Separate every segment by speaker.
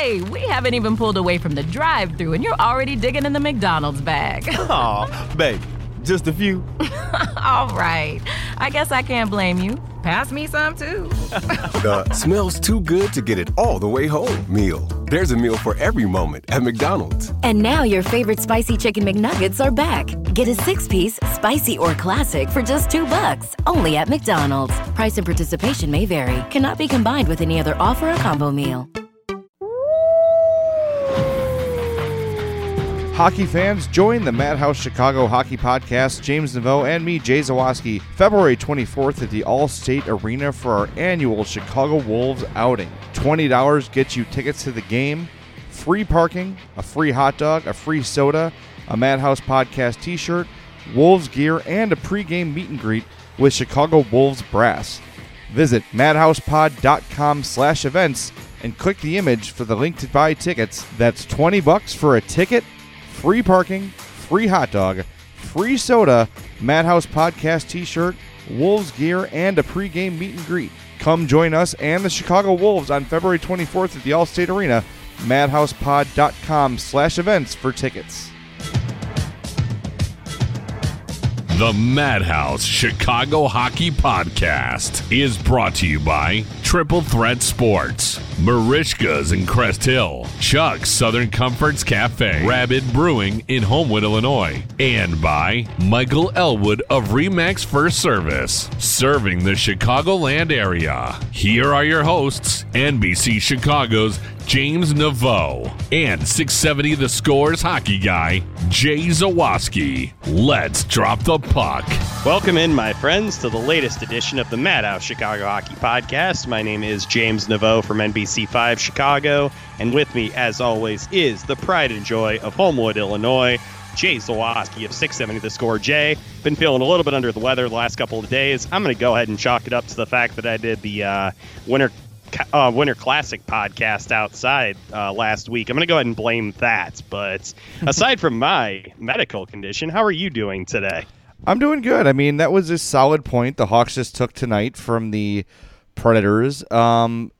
Speaker 1: Hey, we haven't even pulled away from the drive thru and you're already digging in the McDonald's bag.
Speaker 2: Aw, babe, just a few.
Speaker 1: All right. I guess I can't blame you. Pass me some too.
Speaker 3: The smells too good to get it all the way home meal. There's a meal for every moment at McDonald's.
Speaker 4: And now your favorite spicy chicken McNuggets are back. Get a six-piece, spicy or classic for just two bucks, only at McDonald's. Price and participation may vary. Cannot be combined with any other offer or combo meal.
Speaker 5: Hockey fans, join the Madhouse Chicago Hockey Podcast, James Neveau and me, Jay Zawaski, February 24th at the Allstate Arena for our annual Chicago Wolves outing. $20 gets you tickets to the game, free parking, a free hot dog, a free soda, a Madhouse Podcast t shirt, Wolves gear, and a pregame meet and greet with Chicago Wolves Brass. Visit madhousepod.com slash events and click the image for the link to buy tickets. That's 20 bucks for a ticket, free parking, free hot dog, free soda, Madhouse Podcast t-shirt, Wolves gear, and a pregame meet and greet. Come join us and the Chicago Wolves on February 24th at the Allstate Arena. madhousepod.com slash events for tickets.
Speaker 6: The Madhouse Chicago Hockey Podcast is brought to you by Triple Threat Sports, Merichka's in Crest Hill, Chuck's Southern Comforts Cafe, Rabid Brewing in Homewood, Illinois, and by Michael Elwood of Remax First Service, serving the Chicagoland area. Here are your hosts, NBC Chicago's James Neveau and 670 The Scores hockey guy, Jay Zawaski. Let's drop the puck.
Speaker 7: Welcome in, my friends, to the latest edition of the Madhouse Chicago Hockey Podcast. My name is James Neveau from NBC5 Chicago, and with me, as always, is the pride and joy of Homewood, Illinois, Jay Zawaski of 670 The Score. Jay, been feeling a little bit under the weather the last couple of days. I'm going to go ahead and chalk it up to the fact that I did the uh, winter uh, Winter Classic podcast outside uh, last week. I'm going to go ahead and blame that. But aside from my medical condition, how are you doing today?
Speaker 5: I'm doing good. I mean, that was a solid point the Hawks just took tonight from the Predators. Um,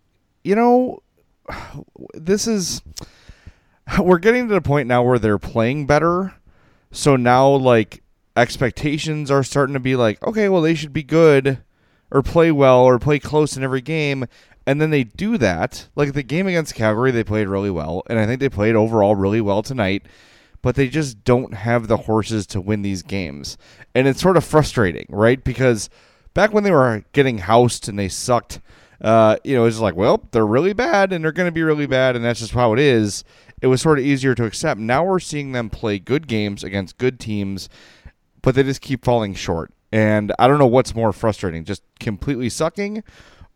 Speaker 5: you know, this is we're getting to the point now where they're playing better. So now like expectations are starting to be like, okay, well they should be good or play well or play close in every game. And then they do that. Like the game against Calgary, they played really well, and I think they played overall really well tonight. But they just don't have the horses to win these games, and it's sort of frustrating, right? Because back when they were getting housed and they sucked, uh, you know, it's like, well, they're really bad and they're going to be really bad, and that's just how it is. It was sort of easier to accept. Now we're seeing them play good games against good teams, but they just keep falling short. And I don't know what's more frustrating, just completely sucking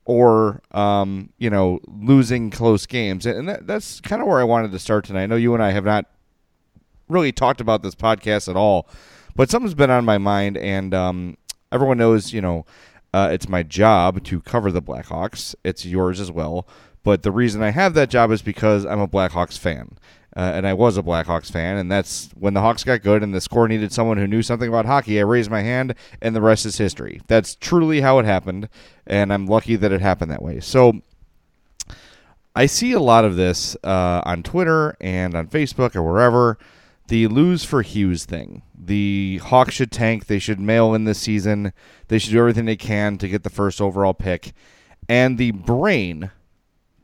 Speaker 5: or um, you know losing close games. And that, that's kind of where i wanted to start tonight. I know you and i have not really talked about this podcast at all but something's been on my mind and um, everyone knows you know uh, it's my job to cover the blackhawks. It's yours as well. But the reason i have that job is because i'm a blackhawks fan uh, and I was a Blackhawks fan, and that's when the Hawks got good and the score needed someone who knew something about hockey. I raised my hand, and the rest is history. That's truly how it happened, and I'm lucky that it happened that way. So I see a lot of this uh, on Twitter and on Facebook or wherever. The lose for Hughes thing. The Hawks should tank. They should mail in this season. They should do everything they can to get the first overall pick. And the brain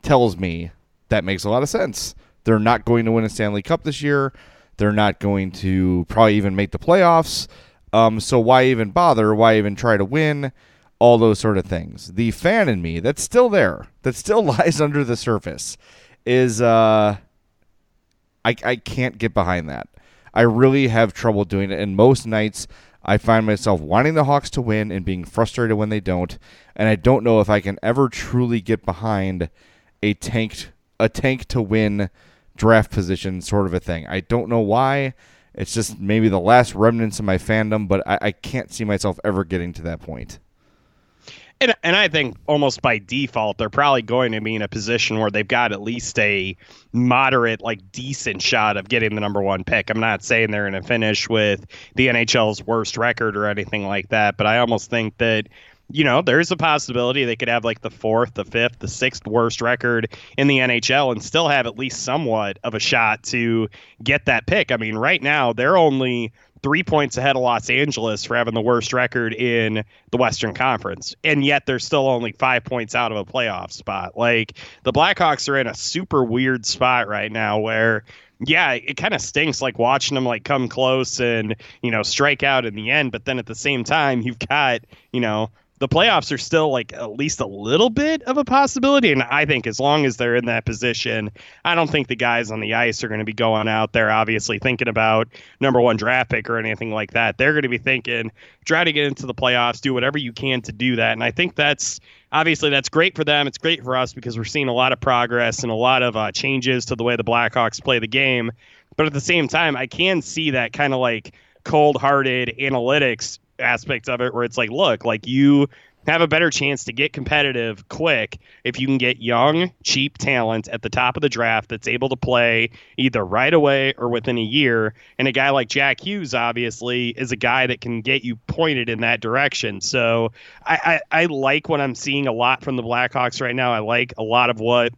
Speaker 5: tells me that makes a lot of sense. They're not going to win a Stanley Cup this year. They're not going to probably even make the playoffs. Um, so why even bother? Why even try to win? All those sort of things. The fan in me that's still there, that still lies under the surface, is uh, I I can't get behind that. I really have trouble doing it. And most nights, I find myself wanting the Hawks to win and being frustrated when they don't. And I don't know if I can ever truly get behind a tanked a tank to win draft position sort of a thing. I don't know why. It's just maybe the last remnants of my fandom, but I, I can't see myself ever getting to that point.
Speaker 7: And, and I think almost by default, they're probably going to be in a position where they've got at least a moderate, like decent shot of getting the number one pick. I'm not saying they're going to finish with the NHL's worst record or anything like that, but I almost think that you know, there's a possibility they could have like the fourth, the fifth, the sixth worst record in the NHL and still have at least somewhat of a shot to get that pick. I mean, right now they're only three points ahead of Los Angeles for having the worst record in the Western Conference. And yet they're still only five points out of a playoff spot. Like the Blackhawks are in a super weird spot right now where yeah, it kind of stinks like watching them like come close and, you know, strike out in the end. But then at the same time, you've got, you know, the playoffs are still like at least a little bit of a possibility. And I think as long as they're in that position, I don't think the guys on the ice are going to be going out there, obviously thinking about number one draft pick or anything like that. They're going to be thinking, try to get into the playoffs, do whatever you can to do that. And I think that's obviously that's great for them. It's great for us because we're seeing a lot of progress and a lot of uh, changes to the way the Blackhawks play the game. But at the same time, I can see that kind of like cold hearted analytics aspect of it where it's like, look, like you have a better chance to get competitive quick if you can get young, cheap talent at the top of the draft that's able to play either right away or within a year. And a guy like Jack Hughes, obviously, is a guy that can get you pointed in that direction. So I, I, I like what I'm seeing a lot from the Blackhawks right now. I like a lot of what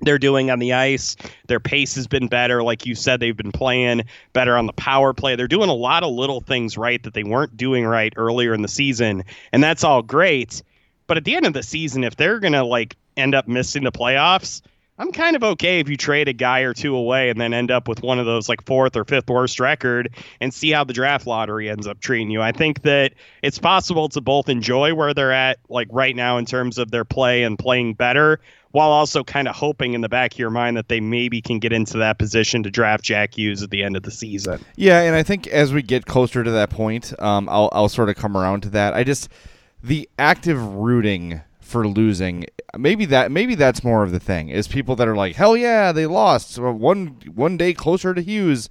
Speaker 7: they're doing on the ice. Their pace has been better. Like you said, they've been playing better on the power play. They're doing a lot of little things right that they weren't doing right earlier in the season. And that's all great. But at the end of the season, if they're going to like end up missing the playoffs, I'm kind of okay if you trade a guy or two away and then end up with one of those like fourth or fifth worst record and see how the draft lottery ends up treating you. I think that it's possible to both enjoy where they're at like right now in terms of their play and playing better while also kind of hoping in the back of your mind that they maybe can get into that position to draft Jack Hughes at the end of the season.
Speaker 5: Yeah, and I think as we get closer to that point, um, I'll I'll sort of come around to that. I just the active rooting for losing maybe that maybe that's more of the thing is people that are like hell yeah they lost one one day closer to Hughes.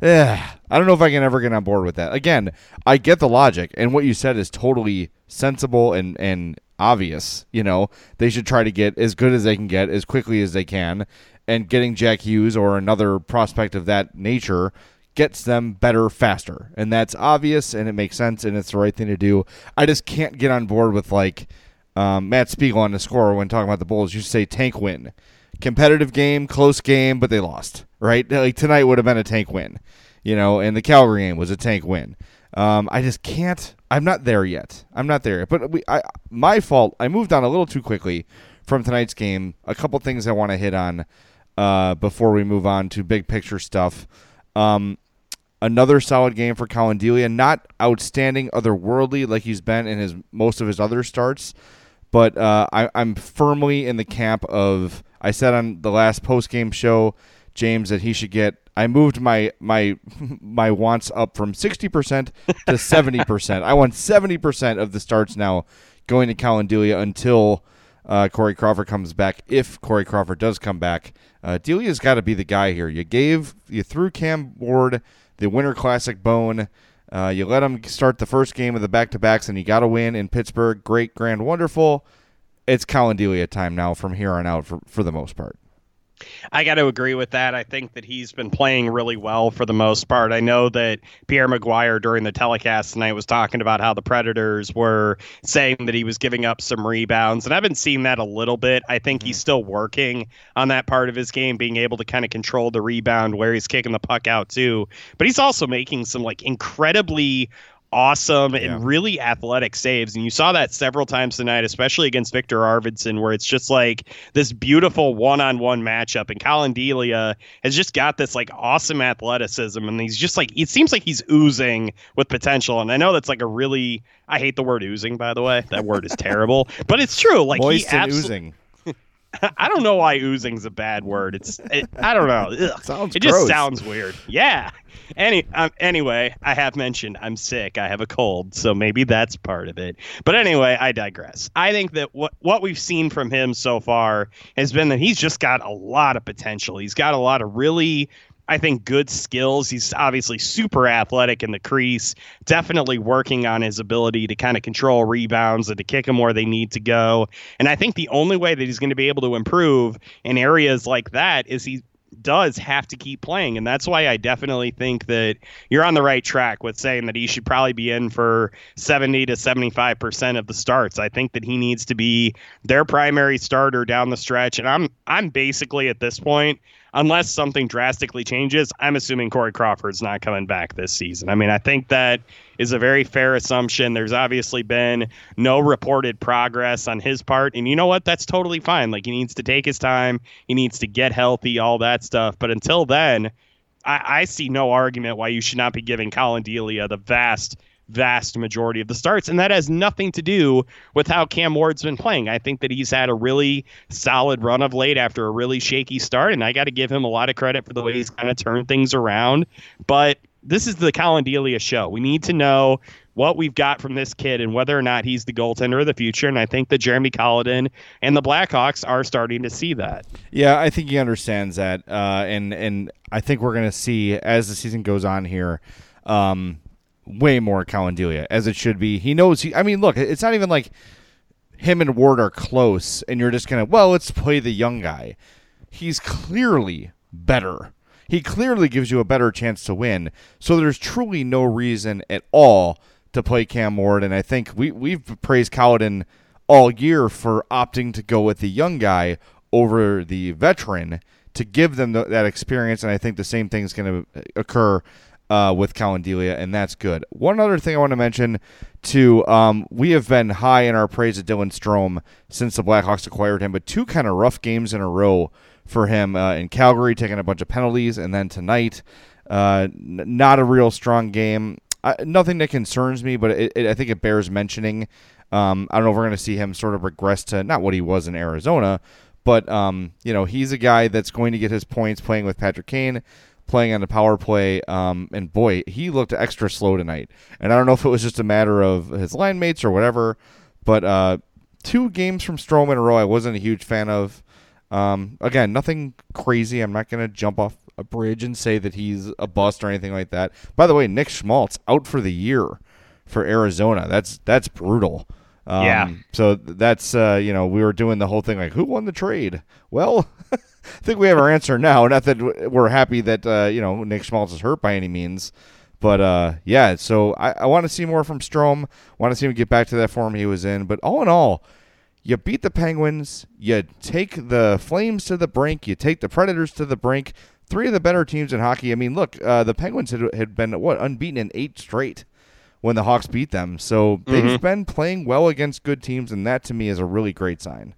Speaker 5: Eh, I don't know if I can ever get on board with that. Again, I get the logic, and what you said is totally sensible and and obvious. You know, they should try to get as good as they can get as quickly as they can, and getting Jack Hughes or another prospect of that nature gets them better faster. And that's obvious and it makes sense and it's the right thing to do. I just can't get on board with like um, Matt Spiegel on the score when talking about the Bulls. You say tank win. Competitive game, close game, but they lost, right? Like tonight would have been a tank win, you know, and the Calgary game was a tank win. Um, I just can't. I'm not there yet. I'm not there. Yet. But we, I, my fault. I moved on a little too quickly from tonight's game. A couple things I want to hit on uh, before we move on to big picture stuff. Um, another solid game for Collin Delia. Not outstanding, otherworldly like he's been in his most of his other starts, but uh, I, I'm firmly in the camp of. I said on the last post game show, James, that he should get I moved my my my wants up from 60% to 70%. I want 70% of the starts now going to Collin Delia until uh, Corey Crawford comes back. If Corey Crawford does come back, uh, Delia's got to be the guy here. You gave you threw Cam Ward the Winter Classic bone. Uh, you let him start the first game of the back to backs, and you got to win in Pittsburgh. Great, grand, wonderful. It's Collin Delia time now from here on out for, for the most part.
Speaker 7: I got to agree with that. I think that he's been playing really well for the most part. I know that Pierre McGuire during the telecast tonight was talking about how the Predators were saying that he was giving up some rebounds, and I've been seeing that a little bit. I think he's mm-hmm. still working on that part of his game, being able to kind of control the rebound where he's kicking the puck out too. But he's also making some like incredibly awesome and really athletic saves. And you saw that several times tonight, especially against Viktor Arvidsson, where it's just like this beautiful one on one matchup. And Collin Delia has just got this like awesome athleticism. And he's just like, it seems like he's oozing with potential. And I know that's like a really, I hate the word oozing, by the way. That word is terrible, but it's true. Like,
Speaker 5: Moist
Speaker 7: he
Speaker 5: abso- oozing.
Speaker 7: I don't know why oozing's a bad word. It's it, I don't know. Ugh.
Speaker 5: Sounds
Speaker 7: it
Speaker 5: gross.
Speaker 7: just sounds weird. Yeah. Any um, anyway, I have mentioned I'm sick. I have a cold, so maybe that's part of it. But anyway, I digress. I think that what what we've seen from him so far has been that he's just got a lot of potential. He's got a lot of really I think good skills. He's obviously super athletic in the crease, definitely working on his ability to kind of control rebounds and to kick them where they need to go. And I think the only way that he's going to be able to improve in areas like that is he does have to keep playing. And that's why I definitely think that you're on the right track with saying that he should probably be in for 70 to 75% of the starts. I think that he needs to be their primary starter down the stretch. And I'm I'm basically at this point unless something drastically changes, I'm assuming Corey Crawford's not coming back this season. I mean, I think that is a very fair assumption. There's obviously been no reported progress on his part. And you know what? That's totally fine. Like, he needs to take his time, he needs to get healthy, all that stuff. But until then, I, I see no argument why you should not be giving Collin Delia the vast vast majority of the starts. And that has nothing to do with how Cam Ward's been playing. I think that he's had a really solid run of late after a really shaky start. And I got to give him a lot of credit for the way he's kind of turned things around. But this is the Collin Delia show. We need to know what we've got from this kid and whether or not he's the goaltender of the future. And I think that Jeremy Colliton and the Blackhawks are starting to see that.
Speaker 5: Yeah, I think he understands that, uh, and and I think we're going to see as the season goes on here. Um, way more Collin Delia as it should be. He knows he. I mean, look, it's not even like him and Ward are close, and you're just gonna well, let's play the young guy. He's clearly better. He clearly gives you a better chance to win. So there's truly no reason at all to play Cam Ward. And I think we we've praised Colliton all year for opting to go with the young guy over the veteran to give them the, that experience. And I think the same thing is going to occur uh, with Collin Delia, and that's good. One other thing I want to mention, too, um, we have been high in our praise of Dylan Strome since the Blackhawks acquired him, but two kind of rough games in a row for him uh, in Calgary, taking a bunch of penalties, and then tonight, uh, n- not a real strong game. nothing that concerns me, but it, it, I think it bears mentioning. Um, I don't know if we're going to see him sort of regress to not what he was in Arizona, but um, you know he's a guy that's going to get his points playing with Patrick Kane playing on the power play. Um, and boy, he looked extra slow tonight. And I don't know if it was just a matter of his line mates or whatever, but uh, two games from Strome in a row I wasn't a huge fan of. Um, again, nothing crazy. I'm not going to jump off a bridge and say that he's a bust or anything like that. By the way, Nick Schmaltz out for the year for Arizona. That's that's brutal. Um,
Speaker 7: yeah.
Speaker 5: So that's uh, you know we were doing the whole thing like who won the trade? Well, I think we have our answer now. Not that we're happy that uh, you know Nick Schmaltz is hurt by any means, but uh, yeah. So I, I want to see more from Strome. Want to see him get back to that form he was in. But all in all, you beat the Penguins. You take the Flames to the brink. You take the Predators to the brink. Three of the better teams in hockey. I mean, look, uh, the Penguins had, had been what unbeaten in eight straight when the Hawks beat them. So they've mm-hmm. been playing well against good teams, and that to me is a really great sign.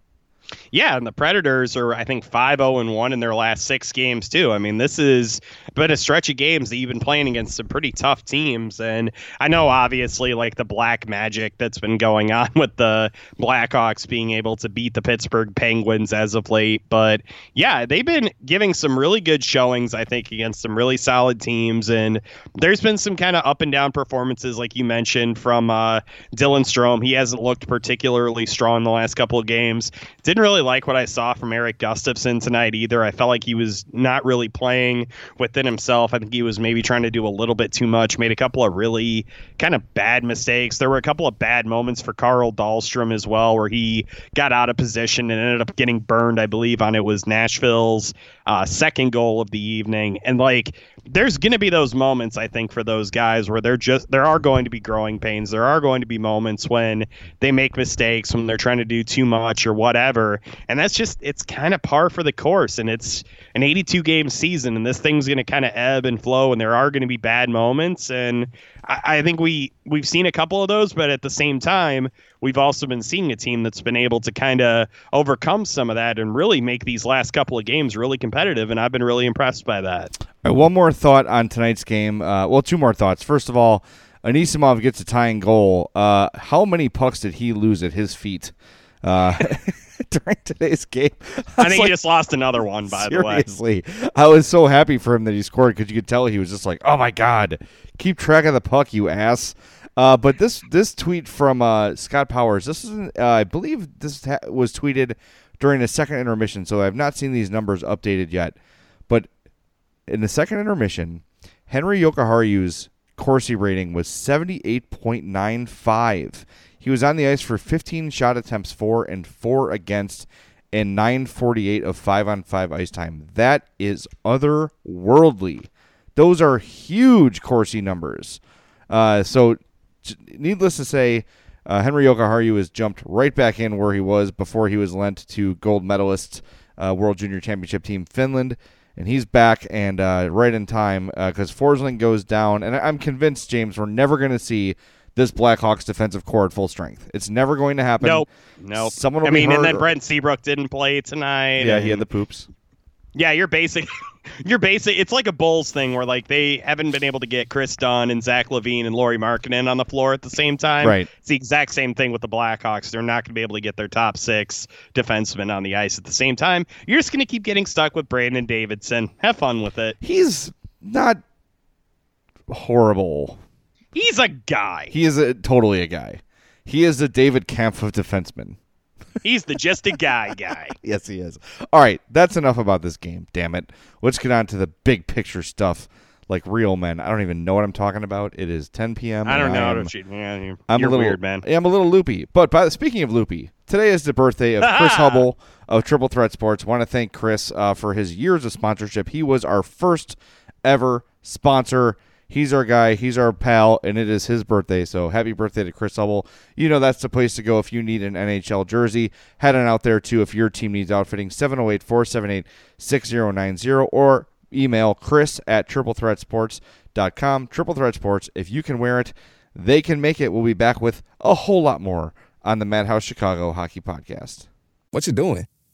Speaker 7: Yeah, and the Predators are I think 5-0 and 1 in their last 6 games too. I mean, this is been a stretch of games that you've been playing against some pretty tough teams and I know obviously like the black magic that's been going on with the Blackhawks being able to beat the Pittsburgh Penguins as of late, but yeah, they've been giving some really good showings I think against some really solid teams and there's been some kind of up and down performances like you mentioned from uh, Dylan Strome. He hasn't looked particularly strong the last couple of games. Didn't didn't really like what I saw from Erik Gustafsson tonight either. I felt like he was not really playing within himself. I think he was maybe trying to do a little bit too much, made a couple of really kind of bad mistakes. There were a couple of bad moments for Carl Dahlstrom as well, where he got out of position and ended up getting burned, I believe, on it was Nashville's uh, second goal of the evening. And like, there's going to be those moments, I think, for those guys where they're just, there are going to be growing pains. There are going to be moments when they make mistakes, when they're trying to do too much or whatever. And that's just, it's kind of par for the course. And it's an 82 game season, and this thing's going to kind of ebb and flow, and there are going to be bad moments. And I, I think we, we've seen a couple of those, but at the same time, we've also been seeing a team that's been able to kind of overcome some of that and really make these last couple of games really competitive. And I've been really impressed by that.
Speaker 5: Right, one more thought on tonight's game. Uh, well, two more thoughts. First of all, Anisimov gets a tying goal. Uh, how many pucks did he lose at his feet? Uh, during today's game.
Speaker 7: I, I think like, he just lost another one, by
Speaker 5: seriously, the way. I was so happy for him that he scored because you could tell he was just like, oh my God, keep track of the puck, you ass. Uh, but this this tweet from uh, Scott Powers, this is uh, I believe this ha- was tweeted during the second intermission, so I've not seen these numbers updated yet. But in the second intermission, Henri Jokiharju's Corsi rating was seventy eight point nine five. He was on the ice for fifteen shot attempts for and four against, and 948 of 5 on 5 ice time. That is otherworldly. Those are huge Corsi numbers. Uh, so, needless to say, uh, Henri Jokiharju has jumped right back in where he was before he was lent to gold medalist uh, World Junior Championship team Finland. And he's back and uh, right in time because Forsling goes down. And I'm convinced, James, we're never going to see this Blackhawks defensive corps at full strength. It's never going to happen.
Speaker 7: Nope. Nope.
Speaker 5: Someone will
Speaker 7: I
Speaker 5: be
Speaker 7: mean, and then
Speaker 5: or-
Speaker 7: Brent Seabrook didn't play tonight.
Speaker 5: Yeah, he had the poops.
Speaker 7: Yeah, you're basic. You're basic. It's like a Bulls thing where like they haven't been able to get Kris Dunn and Zach LaVine and Lauri Markkanen on the floor at the same time.
Speaker 5: Right.
Speaker 7: It's the exact same thing with the Blackhawks. They're not going to be able to get their top six defensemen on the ice at the same time. You're just going to keep getting stuck with Brandon Davidson. Have fun with it.
Speaker 5: He's not horrible.
Speaker 7: He's a guy.
Speaker 5: He is a, totally a guy. He is a David Kampf of defensemen.
Speaker 7: He's the just a guy guy.
Speaker 5: Yes, he is. All right, that's enough about this game. Damn it. Let's get on to the big picture stuff. Like real men. I don't even know what I'm talking about. It is 10 p.m.
Speaker 7: I don't know.
Speaker 5: am-
Speaker 7: Don't you? Yeah, you're,
Speaker 5: I'm a little
Speaker 7: weird, man.
Speaker 5: I'm a little loopy. But by speaking of loopy, today is the birthday of Chris Hubble of Triple Threat Sports. Want to thank Chris uh, for his years of sponsorship. He was our first ever sponsor. He's our guy. He's our pal, and it is his birthday. So happy birthday to Chris Hubble. You know that's the place to go if you need an NHL jersey. Head on out there too if your team needs outfitting. 708 478 6090 or email chris at triplethreatsports.com. Triple Threat Sports. If you can wear it, they can make it. We'll be back with a whole lot more on the Madhouse Chicago Hockey Podcast.
Speaker 8: What you doing?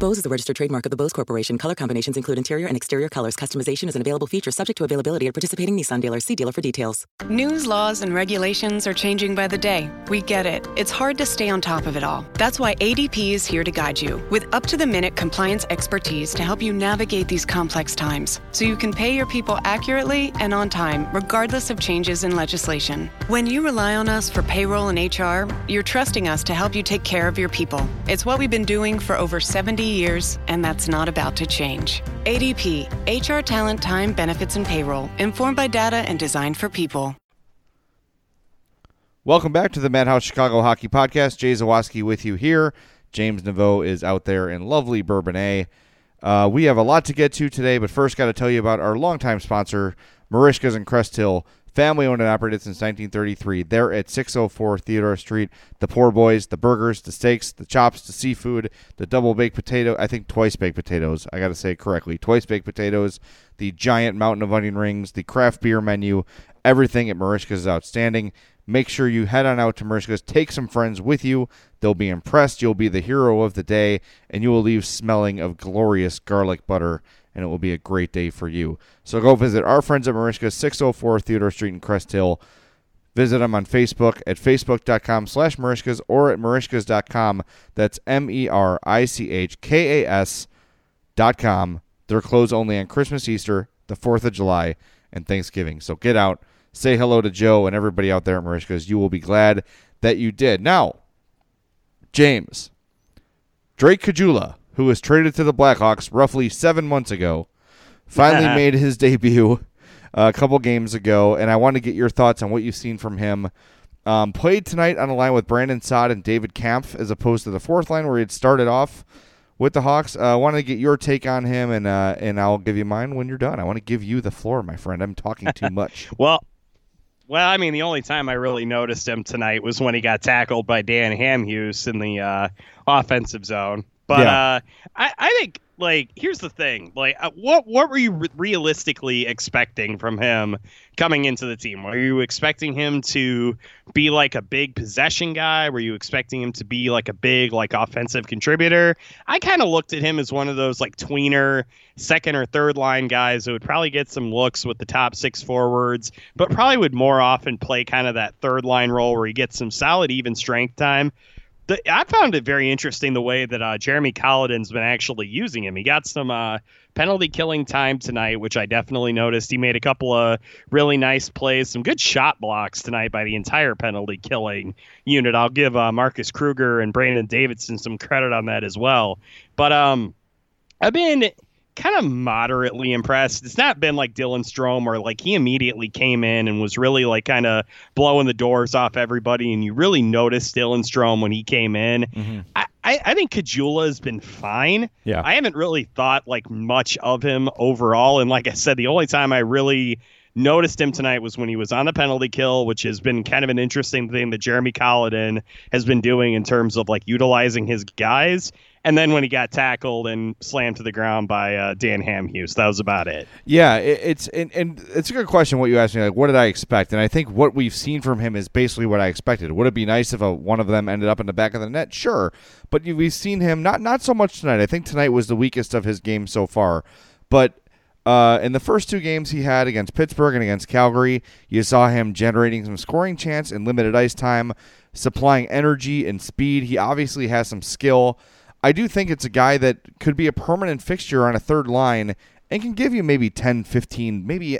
Speaker 9: Bose is the registered trademark of the Bose Corporation. Color combinations include interior and exterior colors. Customization is an available feature subject to availability at participating Nissan dealers. See dealer for details.
Speaker 10: News, laws, and regulations are changing by the day. We get it. It's hard to stay on top of it all. That's why ADP is here to guide you with up to the minute compliance expertise to help you navigate these complex times so you can pay your people accurately and on time, regardless of changes in legislation. When you rely on us for payroll and HR, you're trusting us to help you take care of your people. It's what we've been doing for over 70 years, and that's not about to change. ADP, HR talent, time, benefits, and payroll, informed by data and designed for people.
Speaker 5: Welcome back to the Madhouse Chicago Hockey Podcast. Jay Zawaski with you here. James Neveau is out there in lovely Bourbonnais. Uh, we have a lot to get to today, but first, got to tell you about our longtime sponsor, Merichka's in Crest Hill. Family owned and operated since 1933. They're at 604 Theodore Street. The poor boys, the burgers, the steaks, the chops, the seafood, the double baked potato. I think twice baked potatoes. I got to say correctly. Twice baked potatoes, the giant mountain of onion rings, the craft beer menu. Everything at Merichka's is outstanding. Make sure you head on out to Merichka's. Take some friends with you. They'll be impressed. You'll be the hero of the day, and you will leave smelling of glorious garlic butter and it will be a great day for you. So go visit our friends at Merichka, 604 Theodore Street in Crest Hill. Visit them on Facebook at facebook.com slash Merichkas or at merichkas.com. That's M-E-R-I-C-H-K-A-S dot com. They're closed only on Christmas, Easter, the 4th of July, and Thanksgiving. So get out, say hello to Joe and everybody out there at Merichkas. You will be glad that you did. Now, James, Drake Caggiula who was traded to the Blackhawks roughly seven months ago, finally made his debut uh, a couple games ago, and I want to get your thoughts on what you've seen from him. Um, played tonight on a line with Brandon Saad and David Kampf as opposed to the fourth line where he had started off with the Hawks. I uh, want to get your take on him, and uh, and I'll give you mine when you're done. I want to give you the floor, my friend. I'm talking too much.
Speaker 7: well, well, I mean, the only time I really noticed him tonight was when he got tackled by Dan Hamhuis in the uh, offensive zone. But
Speaker 5: Yeah.
Speaker 7: uh, I, I think like here's the thing. Like uh, what what were you re- realistically expecting from him coming into the team? Were you expecting him to be like a big possession guy? Were you expecting him to be like a big like offensive contributor? I kind of looked at him as one of those like tweener second or third line guys that would probably get some looks with the top six forwards but probably would more often play kind of that third line role where he gets some solid even strength time the, I found it very interesting the way that uh, Jeremy Colliton's been actually using him. He got some uh, penalty killing time tonight, which I definitely noticed. He made a couple of really nice plays, some good shot blocks tonight by the entire penalty killing unit. I'll give uh, Marcus Kruger and Brandon Davidson some credit on that as well. But um, I've been kind of moderately impressed. It's not been like Dylan Strome or like he immediately came in and was really like kind of blowing the doors off everybody, and you really noticed Dylan Strome when he came in. Mm-hmm. I, I, I, think Caggiula has been fine.
Speaker 5: Yeah.
Speaker 7: I haven't really thought like much of him overall, and like I said, the only time I really noticed him tonight was when he was on the penalty kill, which has been kind of an interesting thing that Jeremy Colliton has been doing in terms of like utilizing his guys and then when he got tackled and slammed to the ground by uh, Dan Hamhuis, that was about it.
Speaker 5: Yeah, it, it's and, and it's a good question what you asked me. Like, what did I expect? And I think what we've seen from him is basically what I expected. Would it be nice if a, one of them ended up in the back of the net? Sure, but we've seen him not not so much tonight. I think tonight was the weakest of his game so far, but. Uh, in the first two games he had against Pittsburgh and against Calgary, you saw him generating some scoring chance in limited ice time, supplying energy and speed. He obviously has some skill. I do think it's a guy that could be a permanent fixture on a third line and can give you maybe 10, 15, maybe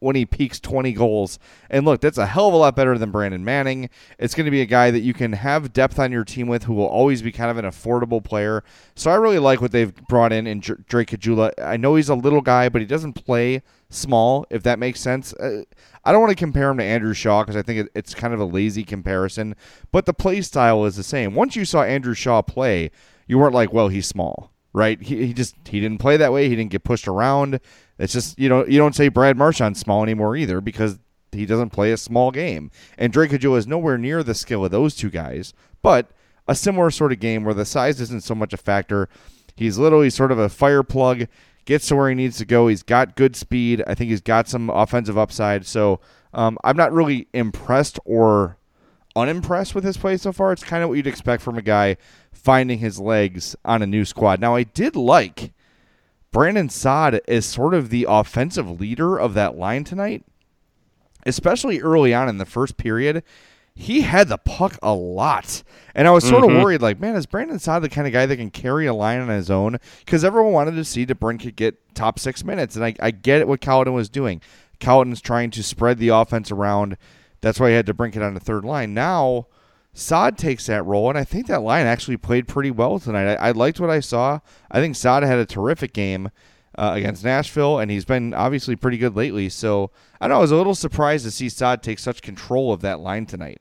Speaker 5: when he peaks 20 goals. And look, that's a hell of a lot better than Brandon Manning. It's going to be a guy that you can have depth on your team with who will always be kind of an affordable player. So I really like what they've brought in in Drake Caggiula. I know he's a little guy, but he doesn't play small, if that makes sense. Uh, I don't want to compare him to Andrew Shaw because I think it's kind of a lazy comparison, but the play style is the same. Once you saw Andrew Shaw play, you weren't like, well, he's small, right? He, he just he didn't play that way. He didn't get pushed around. It's just you know you don't say Brad Marchand's small anymore either because he doesn't play a small game. And Drake Caggiula is nowhere near the skill of those two guys, but a similar sort of game where the size isn't so much a factor. He's literally sort of a fire plug, gets to where he needs to go. He's got good speed. I think he's got some offensive upside. So um, I'm not really impressed or unimpressed with his play so far. It's kind of what you'd expect from a guy finding his legs on a new squad. Now, I did like Brandon Saad as sort of the offensive leader of that line tonight, especially early on in the first period. He had the puck a lot. And I was sort mm-hmm. of worried, like, man, is Brandon Saad the kind of guy that can carry a line on his own? Because everyone wanted to see DeBrincat get top six minutes. And I, I get what Colliton was doing. Colliton's trying to spread the offense around that's why he had to bring it on the third line. Now, Saad takes that role, and I think that line actually played pretty well tonight. I, I liked what I saw. I think Saad had a terrific game uh, against Nashville, and he's been obviously pretty good lately. So I don't know. I was a little surprised to see Saad take such control of that line tonight.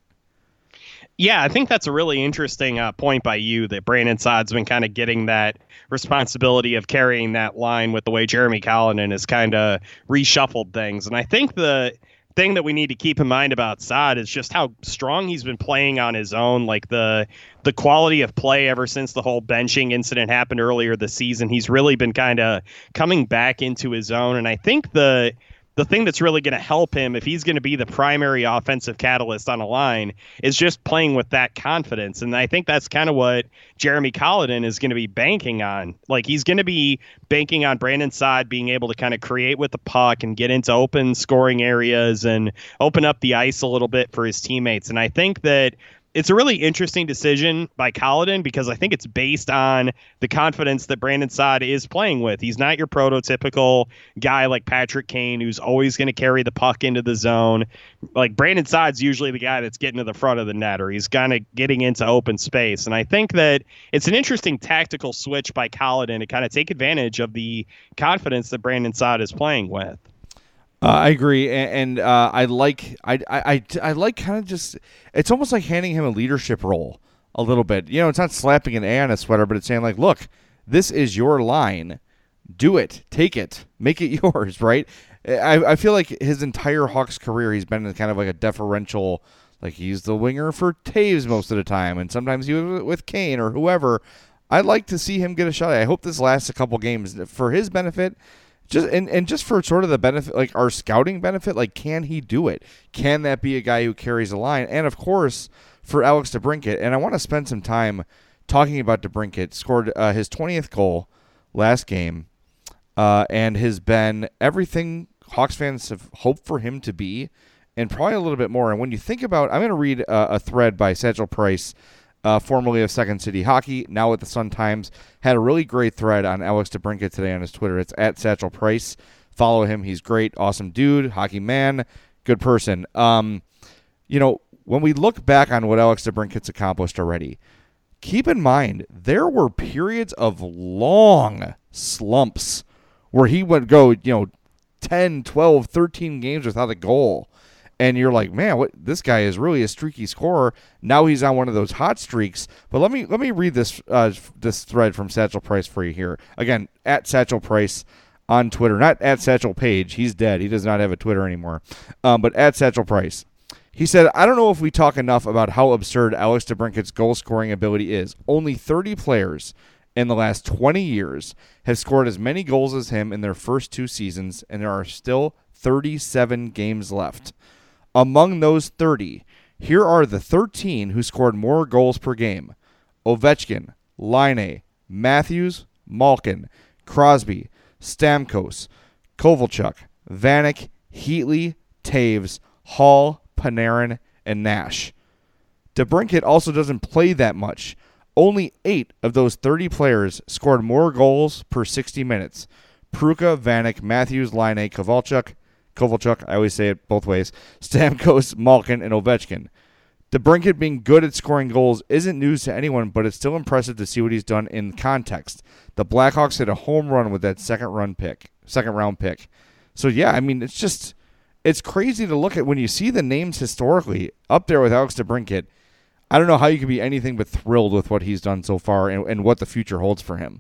Speaker 7: Yeah, I think that's a really interesting uh, point by you that Brandon Saad's been kind of getting that responsibility of carrying that line with the way Jeremy Colliton has kind of reshuffled things. And I think the thing that we need to keep in mind about Saad is just how strong he's been playing on his own. Like the the quality of play ever since the whole benching incident happened earlier this season, he's really been kind of coming back into his own. And I think the the thing that's really going to help him if he's going to be the primary offensive catalyst on a line is just playing with that confidence. And I think that's kind of what Jeremy Colliton is going to be banking on. Like he's going to be banking on Brandon Saad being able to kind of create with the puck and get into open scoring areas and open up the ice a little bit for his teammates. And I think that it's a really interesting decision by Colliton because I think it's based on the confidence that Brandon Saad is playing with. He's not your prototypical guy like Patrick Kane who's always going to carry the puck into the zone. Like Brandon Saad's usually the guy that's getting to the front of the net or he's kind of getting into open space. And I think that it's an interesting tactical switch by Colliton to kind of take advantage of the confidence that Brandon Saad is playing with.
Speaker 5: Uh, I agree, and, and uh, I like I, I, I like kind of just it's almost like handing him a leadership role a little bit. You know, it's not slapping an A on a sweater, but it's saying like, look, this is your line, do it, take it, make it yours, right? I, I feel like his entire Hawks career, he's been in kind of like a deferential, like he's the winger for Toews most of the time, and sometimes he was with Kane or whoever. I'd like to see him get a shot. I hope this lasts a couple games for his benefit just and, and just for sort of the benefit like our scouting benefit like can he do it? Can that be a guy who carries a line? And of course for alex DeBrincat and i want to spend some time talking about DeBrincat scored uh, his 20th goal last game uh, and has been everything hawks fans have hoped for him to be and probably a little bit more. And when you think about i'm going to read uh, a thread by satchel price uh, formerly of Second City Hockey, now with the Sun Times, had a really great thread on Alex DeBrincat today on his Twitter. It's at Satchel Price. Follow him. He's great, awesome dude, hockey man, good person. Um, you know, when we look back on what Alex DeBrincat's accomplished already, keep in mind there were periods of long slumps where he would go, you know, 10, 12, 13 games without a goal. And you're like, man, what this guy is really a streaky scorer. Now he's on one of those hot streaks. But let me let me read this uh, this thread from Satchel Price for you here. Again, at Satchel Price on Twitter, not at Satchel Page. He's dead. He does not have a Twitter anymore. Um, but at Satchel Price. He said, I don't know if we talk enough about how absurd Alex DeBrincat's goal scoring ability is. Only 30 players in the last 20 years have scored as many goals as him in their first two seasons, and there are still 37 games left. Among those 30, here are the 13 who scored more goals per game Ovechkin, Laine, Matthews, Malkin, Crosby, Stamkos, Kovalchuk, Vanek, Heatley, Toews, Hall, Panarin, and Nash. DeBrincat also doesn't play that much. Only eight of those 30 players scored more goals per 60 minutes. Prucha, Vanek, Matthews, Laine, Kovalchuk, Kovalchuk, I always say it both ways, Stamkos, Malkin, and Ovechkin. DeBrincat being good at scoring goals isn't news to anyone, but it's still impressive to see what he's done in context. The Blackhawks hit a home run with that second run pick, second round pick. So yeah, I mean, it's just it's crazy to look at when you see the names historically up there with Alex DeBrincat. I don't know how you can be anything but thrilled with what he's done so far and, and what the future holds for him.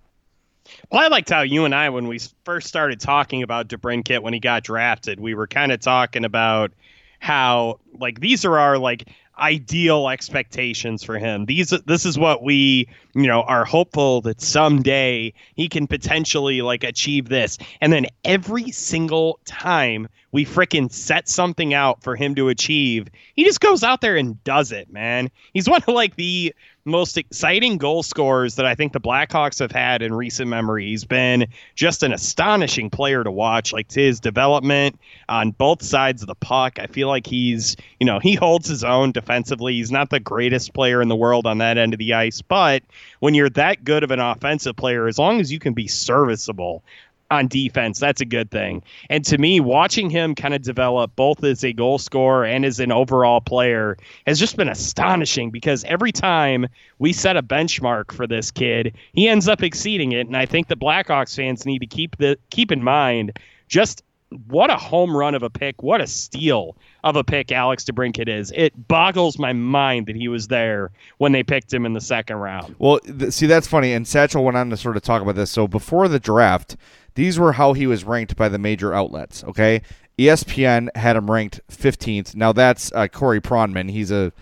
Speaker 7: Well, I liked how you and I, when we first started talking about DeBrincat when he got drafted, we were kind of talking about how like these are our like ideal expectations for him. These this is what we, you know, are hopeful that someday he can potentially like achieve this. And then every single time we fricking set something out for him to achieve, he just goes out there and does it, man. He's one of like the most exciting goal scorers that I think the Blackhawks have had in recent memory. He's been just an astonishing player to watch, like his development on both sides of the puck. I feel like he's, you know, he holds his own defensively. He's not the greatest player in the world on that end of the ice, but when you're that good of an offensive player, as long as you can be serviceable, on defense. That's a good thing. And to me, watching him kind of develop both as a goal scorer and as an overall player has just been astonishing because every time we set a benchmark for this kid, he ends up exceeding it. And I think the Blackhawks fans need to keep the keep in mind just what a home run of a pick, what a steal of a pick Alex DeBrincat is. It boggles my mind that he was there when they picked him in the second round.
Speaker 5: Well, th- see, that's funny. And Satchel went on to sort of talk about this. So before the draft, these were how he was ranked by the major outlets. Okay, ESPN had him ranked 15th. Now that's uh, Corey Pronman. He's a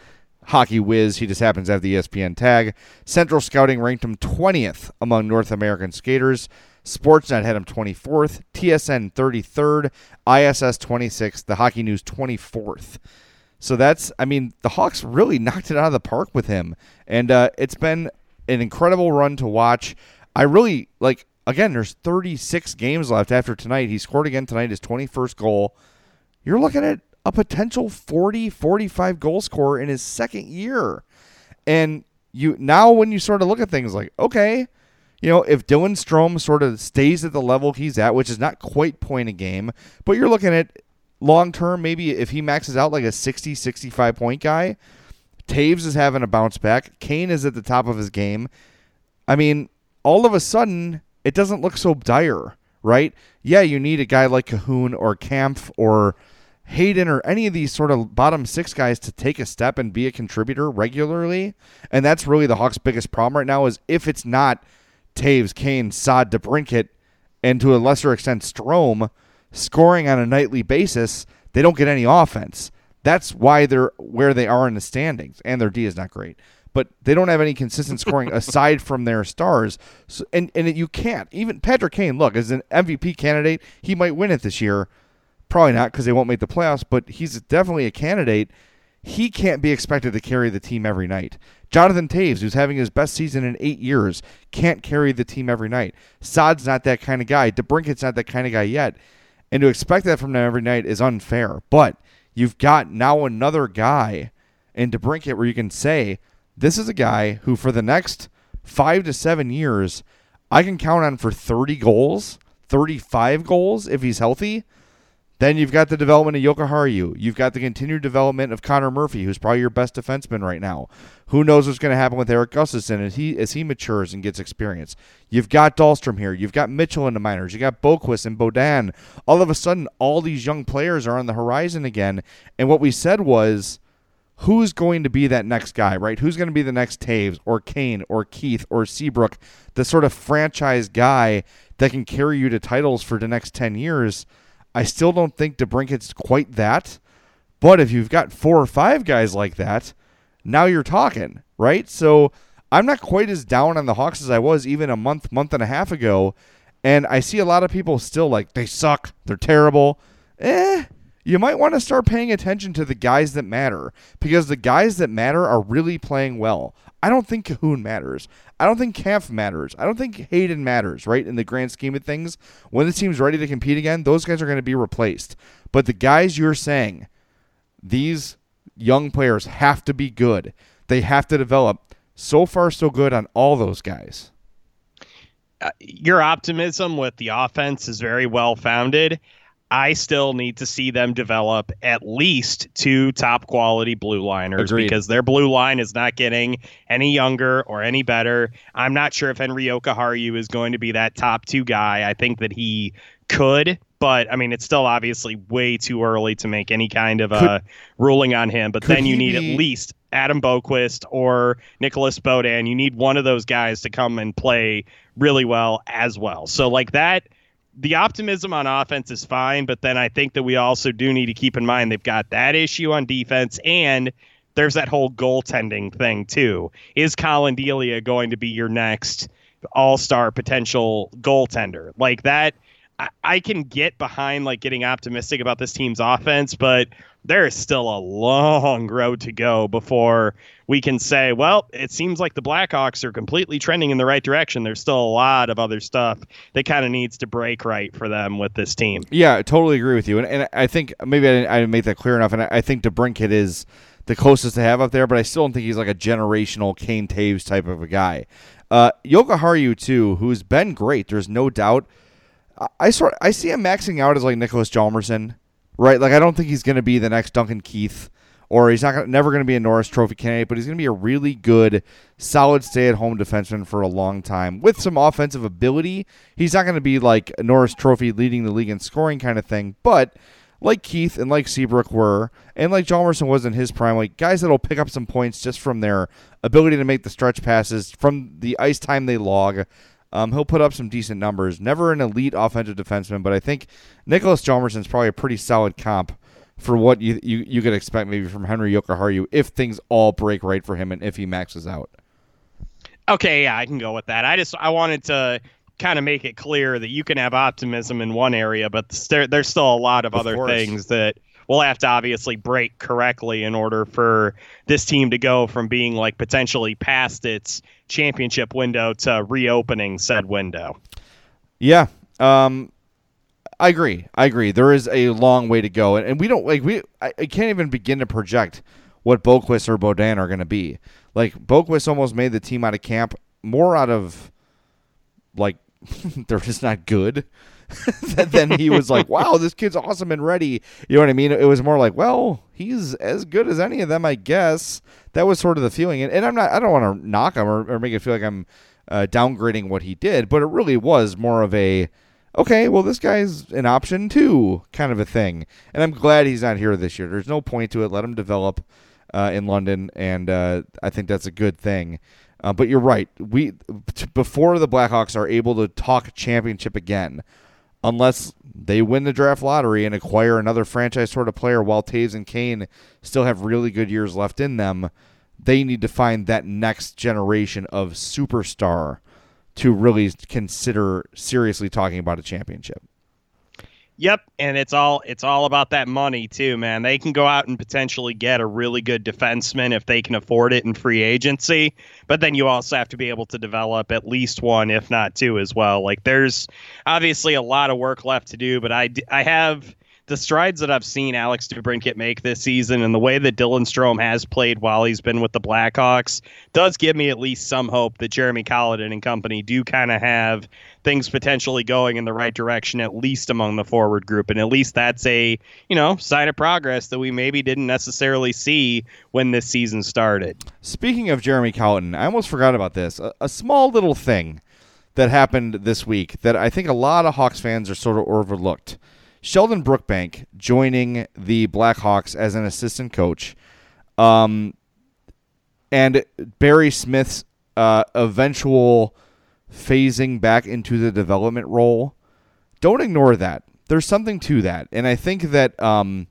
Speaker 5: hockey whiz. He just happens to have the ESPN tag. Central Scouting ranked him 20th among North American skaters. Sportsnet had him 24th. TSN 33rd. ISS 26th. The Hockey News 24th. So that's, I mean, the Hawks really knocked it out of the park with him. And uh, it's been an incredible run to watch. I really, like, Again, there's 36 games left after tonight. He scored again tonight, his 21st goal. You're looking at a potential 40, 45 goal scorer in his second year. And you now when you sort of look at things like, okay, you know, if Dylan Strome sort of stays at the level he's at, which is not quite point a game, but you're looking at long term, maybe if he maxes out like a 60, 65 point guy, Toews is having a bounce back. Kane is at the top of his game. I mean, all of a sudden, it doesn't look so dire, right? Yeah, you need a guy like Kahun or Kampf or Hayden or any of these sort of bottom six guys to take a step and be a contributor regularly. And that's really the Hawks' biggest problem right now is if it's not Toews, Kane, Saad, DeBrincat, and to a lesser extent Strome scoring on a nightly basis, they don't get any offense. That's why they're where they are in the standings, and their D is not great but they don't have any consistent scoring aside from their stars. So, and and you can't even Patrick Kane. Look, as an MVP candidate, he might win it this year. Probably not because they won't make the playoffs, but he's definitely a candidate. He can't be expected to carry the team every night. Jonathan Toews, who's having his best season in eight years, can't carry the team every night. Saad's not that kind of guy. DeBrincat's not that kind of guy yet. And to expect that from them every night is unfair. But you've got now another guy in DeBrincat where you can say, This is a guy who, for the next five to seven years, I can count on for 30 goals, 35 goals if he's healthy. Then you've got the development of Jokiharju. You've got the continued development of Connor Murphy, who's probably your best defenseman right now. Who knows what's going to happen with Erik Gustafsson as he as he matures and gets experience. You've got Dahlstrom here. You've got Mitchell in the minors. You got Boqvist and Beaudin. All of a sudden, all these young players are on the horizon again. And what we said was, who's going to be that next guy, right? Who's going to be the next Toews or Kane or Keith or Seabrook, the sort of franchise guy that can carry you to titles for the next 10 years? I still don't think DeBrincat's quite that. But if you've got four or five guys like that, now you're talking, right? So I'm not quite as down on the Hawks as I was even a month, month and a half ago. And I see a lot of people still like, they suck, they're terrible. Eh, you might want to start paying attention to the guys that matter because the guys that matter are really playing well. I don't think Kahun matters. I don't think Kampf matters. I don't think Hayden matters, right? In the grand scheme of things, when the team's ready to compete again, those guys are going to be replaced. But the guys you're saying, these young players have to be good. They have to develop. So far, so good on all those guys.
Speaker 7: Uh, your optimism with the offense is very well founded. I still need to see them develop at least two top quality blue liners
Speaker 5: Agreed.
Speaker 7: because their blue line is not getting any younger or any better. I'm not sure if Henri Jokiharju is going to be that top two guy. I think that he could, but I mean, it's still obviously way too early to make any kind of a uh, ruling on him. But then you need
Speaker 5: be-
Speaker 7: at least Adam Boqvist or Nicolas Beaudin. You need one of those guys to come and play really well as well. So like that the optimism on offense is fine, but then I think that we also do need to keep in mind they've got that issue on defense and there's that whole goaltending thing too. Is Collin Delia going to be your next all-star potential goaltender? Like that I, can get behind like getting optimistic about this team's offense, but there is still a long road to go before we can say, well, it seems like the Blackhawks are completely trending in the right direction. There's still a lot of other stuff that kind of needs to break right for them with this team.
Speaker 5: Yeah, I totally agree with you, and, and I think maybe I didn't, I didn't make that clear enough, and I, I think DeBrincat is the closest to have up there, but I still don't think he's like a generational Kane Toews type of a guy. Uh, Haru too, who's been great. There's no doubt. I, sort I see him maxing out as like Nicholas Hjalmarsson, right? Like I don't think he's going to be the next Duncan Keith, or he's not gonna, never going to be a Norris Trophy candidate, but he's going to be a really good, solid stay-at-home defenseman for a long time with some offensive ability. He's not going to be like a Norris Trophy leading the league in scoring kind of thing, but like Keith and like Seabrook were, and like Hjalmarsson was in his prime, like guys that'll pick up some points just from their ability to make the stretch passes, from the ice time they log. Um, he'll put up some decent numbers. Never an elite offensive defenseman, but I think Nicholas Hjalmarsson is probably a pretty solid comp for what you, you you could expect maybe from Henri Jokiharju if things all break right for him and if he maxes out.
Speaker 7: Okay, yeah, I can go with that. I just I wanted to kind of make it clear that you can have optimism in one area, but there, there's still a lot of,
Speaker 5: Of
Speaker 7: other
Speaker 5: course.
Speaker 7: things that we'll have to obviously break correctly in order for this team to go from being like potentially past its championship window to reopening said window.
Speaker 5: Yeah. Um I agree. I agree. There is a long way to go, and, and we don't like we. I, I can't even begin to project what Boqvist or Beaudin are going to be. Like Boqvist almost made the team out of camp more out of like they're just not good. then he was like, "Wow, this kid's awesome and ready." You know what I mean? It was more like, "Well, he's as good as any of them, I guess." That was sort of the feeling, and, and I'm not. I don't want to knock him or, or make it feel like I'm uh, downgrading what he did, but it really was more of a, okay, well, this guy's an option too, kind of a thing. And I'm glad he's not here this year. There's no point to it. Let him develop uh, in London, and uh, I think that's a good thing. Uh, but you're right. We t- before the Blackhawks are able to talk championship again, unless they win the draft lottery and acquire another franchise sort of player while Toews and Kane still have really good years left in them, they need to find that next generation of superstar to really consider seriously talking about a championship.
Speaker 7: Yep, and it's all it's all about that money too, man. They can go out and potentially get a really good defenseman if they can afford it in free agency, but then you also have to be able to develop at least one, if not two, as well. Like there's obviously a lot of work left to do, but I I have the strides that I've seen Alex DeBrincat make this season and the way that Dylan Strome has played while he's been with the Blackhawks does give me at least some hope that Jeremy Colliton and company do kind of have things potentially going in the right direction, at least among the forward group. And at least that's a, you know, sign of progress that we maybe didn't necessarily see when this season started.
Speaker 5: Speaking of Jeremy Colliton, I almost forgot about this. A, a small little thing that happened this week that I think a lot of Hawks fans are sort of overlooked. Sheldon Brookbank joining the Blackhawks as an assistant coach, um, and Barry Smith's uh, eventual phasing back into the development role. Don't ignore that. There's something to that, and I think that um,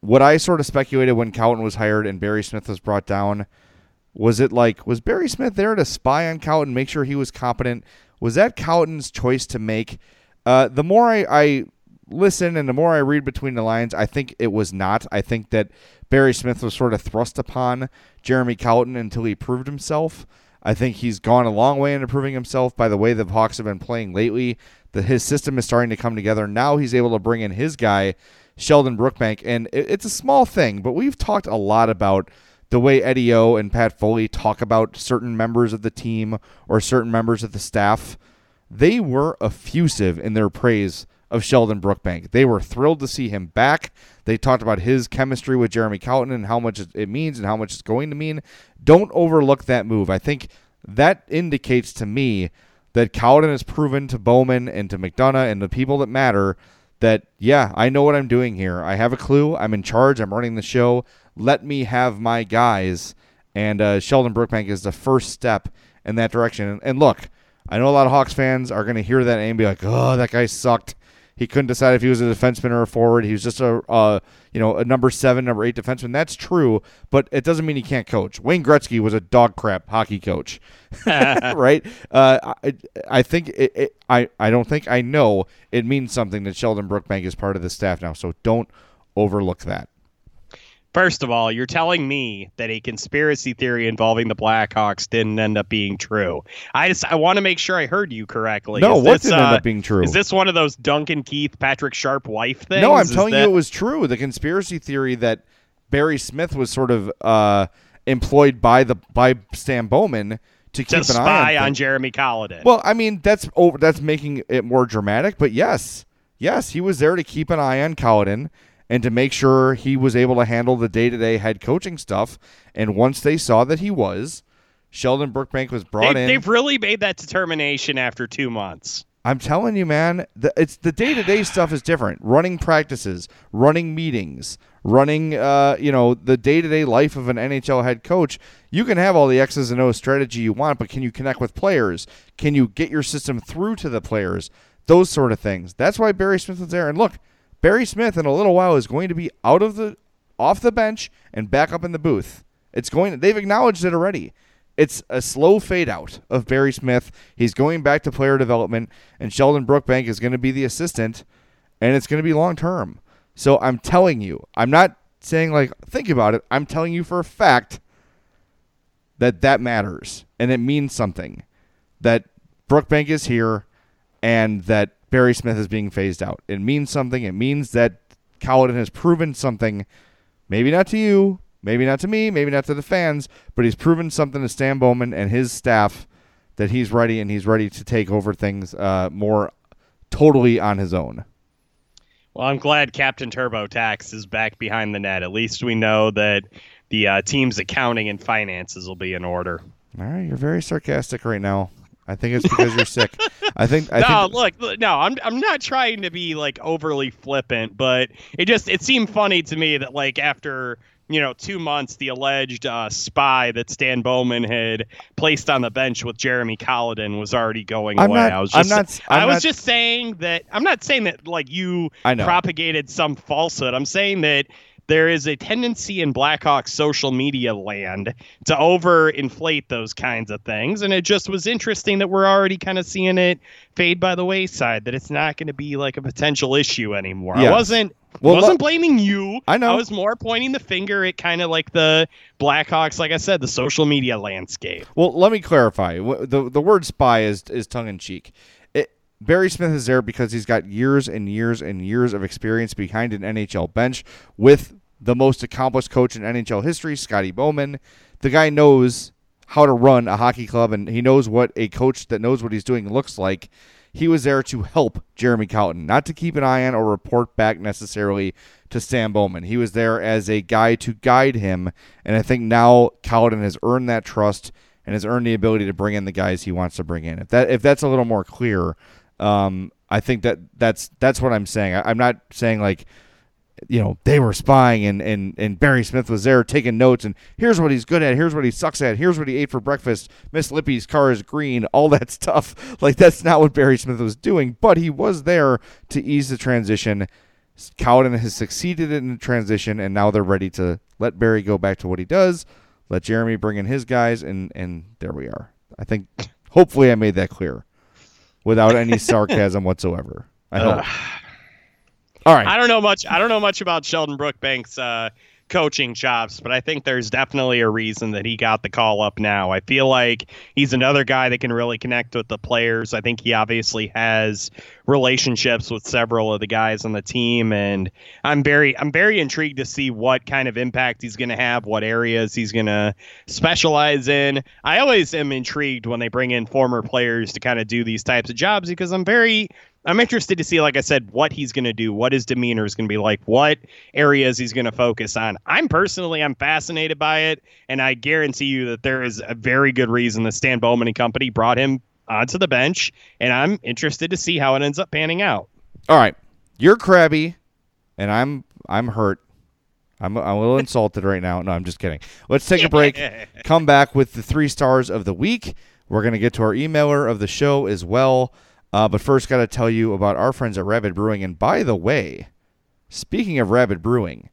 Speaker 5: what I sort of speculated when Colliton was hired and Barry Smith was brought down was it like was Barry Smith there to spy on Colliton, make sure he was competent? Was that Colliton's choice to make? Uh, the more I, I listen and the more I read between the lines, I think it was not. I think that Barry Smith was sort of thrust upon Jeremy Colliton until he proved himself. I think he's gone a long way in improving himself by the way the Hawks have been playing lately. That his system is starting to come together. Now he's able to bring in his guy, Sheldon Brookbank, and it, it's a small thing, but we've talked a lot about the way Eddie O and Pat Foley talk about certain members of the team or certain members of the staff. They were effusive in their praise of Sheldon Brookbank. They were thrilled to see him back. They talked about his chemistry with Jeremy Colliton and how much it means and how much it's going to mean. Don't overlook that move. I think that indicates to me that Colliton has proven to Bowman and to McDonough and the people that matter that, yeah, I know what I'm doing here. I have a clue. I'm in charge. I'm running the show. Let me have my guys. And uh, Sheldon Brookbank is the first step in that direction. And look, I know a lot of Hawks fans are going to hear that and be like, oh, that guy sucked. He couldn't decide if he was a defenseman or a forward. He was just a, uh, you know, a number seven, number eight defenseman. That's true, but it doesn't mean he can't coach. Wayne Gretzky was a dog crap hockey coach, right? Uh, I, I think it, it, I, I don't think I know it means something that Sheldon Brookbank is part of the staff now. So don't overlook that.
Speaker 7: First of all, you're telling me that a conspiracy theory involving the Blackhawks didn't end up being true. I just I want to make sure I heard you correctly.
Speaker 5: No,
Speaker 7: is
Speaker 5: what
Speaker 7: this,
Speaker 5: didn't
Speaker 7: uh,
Speaker 5: end up being true?
Speaker 7: Is this one of those Duncan Keith, Patrick Sharp wife things?
Speaker 5: No, I'm
Speaker 7: Is
Speaker 5: telling
Speaker 7: that-
Speaker 5: you it was true. The conspiracy theory that Barry Smith was sort of uh, employed by the by Stan Bowman to keep
Speaker 7: to
Speaker 5: an eye on,
Speaker 7: on. Jeremy Colliton.
Speaker 5: Well, I mean that's over. That's making it more dramatic. But yes, yes, he was there to keep an eye on Colliton and to make sure he was able to handle the day to day head coaching stuff. And once they saw that he was, Sheldon Brookbank was brought
Speaker 7: they,
Speaker 5: in.
Speaker 7: they've really made that determination after two months.
Speaker 5: I'm telling you, man, the, it's the day to day stuff is different. Running practices, running meetings, running, uh, you know, the day to day life of an NHL head coach. You can have all the X's and O's strategy you want, but can you connect with players? Can you get your system through to the players? Those sort of things. That's why Barry Smith was there. And look, Barry Smith in a little while is going to be out of the, off the bench and back up in the booth. It's going. They've acknowledged it already. It's a slow fade out of Barry Smith. He's going back to player development, and Sheldon Brookbank is going to be the assistant, and it's going to be long term. So I'm telling you, I'm not saying like think about it. I'm telling you for a fact that that matters and it means something. That Brookbank is here, and that Barry Smith is being phased out. It means something. It means that Colliton has proven something. Maybe not to you, maybe not to me, maybe not to the fans, but he's proven something to Stan Bowman and his staff that he's ready and he's ready to take over things uh, more totally on his own.
Speaker 7: Well, I'm glad Captain TurboTax is back behind the net. At least we know that the uh, team's accounting and finances will be in order.
Speaker 5: All right, you're very sarcastic right now. I think it's because you're sick. I think. I
Speaker 7: no,
Speaker 5: think,
Speaker 7: look, look, no, I'm I'm not trying to be like overly flippant, but it just it seemed funny to me that like after you know two months, the alleged uh, spy that Stan Bowman had placed on the bench with Jeremy Colliton was already going
Speaker 5: I'm
Speaker 7: away.
Speaker 5: not-
Speaker 7: I was
Speaker 5: I'm
Speaker 7: just
Speaker 5: not- I'm
Speaker 7: I was
Speaker 5: not-
Speaker 7: just saying that I'm not saying that like you propagated some falsehood. I'm saying that there is a tendency in Blackhawks social media land to overinflate those kinds of things. And it just was interesting that we're already kind of seeing it fade by the wayside, that it's not going to be like a potential issue anymore. I wasn't.
Speaker 5: Well,
Speaker 7: wasn't blaming you.
Speaker 5: I know.
Speaker 7: I was more pointing the finger at kind of like the Blackhawks, like I said, the social media landscape.
Speaker 5: Well, let me clarify. The The word spy is is tongue in cheek. Barry Smith is there because he's got years and years and years of experience behind an NHL bench with the most accomplished coach in NHL history, Scotty Bowman. The guy knows how to run a hockey club and he knows what a coach that knows what he's doing looks like. He was there to help Jeremy Colliton, not to keep an eye on or report back necessarily to Stan Bowman. He was there as a guy to guide him, and I think now Colliton has earned that trust and has earned the ability to bring in the guys he wants to bring in. If that if that's a little more clear, um, I think that that's that's what I'm saying. I, I'm not saying like you know they were spying and, and and Barry Smith was there taking notes and here's what he's good at here's what he sucks at here's what he ate for breakfast Miss Lippy's car is green all that stuff. Like that's not what Barry Smith was doing but he was there to ease the transition. Colliton has succeeded in the transition and now they're ready to let Barry go back to what he does let Jeremy bring in his guys and and there we are. I think hopefully I made that clear without any sarcasm whatsoever I hope all right.
Speaker 7: I don't know much. I don't know much about Sheldon Brookbank's uh, coaching chops, but I think there's definitely a reason that he got the call up now. I feel like he's another guy that can really connect with the players. I think he obviously has relationships with several of the guys on the team, and I'm very I'm very intrigued to see what kind of impact he's going to have, what areas he's going to specialize in. I always am intrigued when they bring in former players to kind of do these types of jobs because I'm very I'm interested to see, like I said, what he's going to do, what his demeanor is going to be like, what areas he's going to focus on. I'm personally, I'm fascinated by it, and I guarantee you that there is a very good reason that Stan Bowman and company brought him onto the bench, and I'm interested to see how it ends up panning out.
Speaker 5: All right, you're crabby, and I'm I'm hurt. I'm, I'm a little insulted right now. No, I'm just kidding. Let's take a break. Come back with the three stars of the week. We're going to get to our emailer of the show as well. Uh, but first, got to tell you about our friends at Rabid Brewing. And by the way, speaking of Rabid Brewing,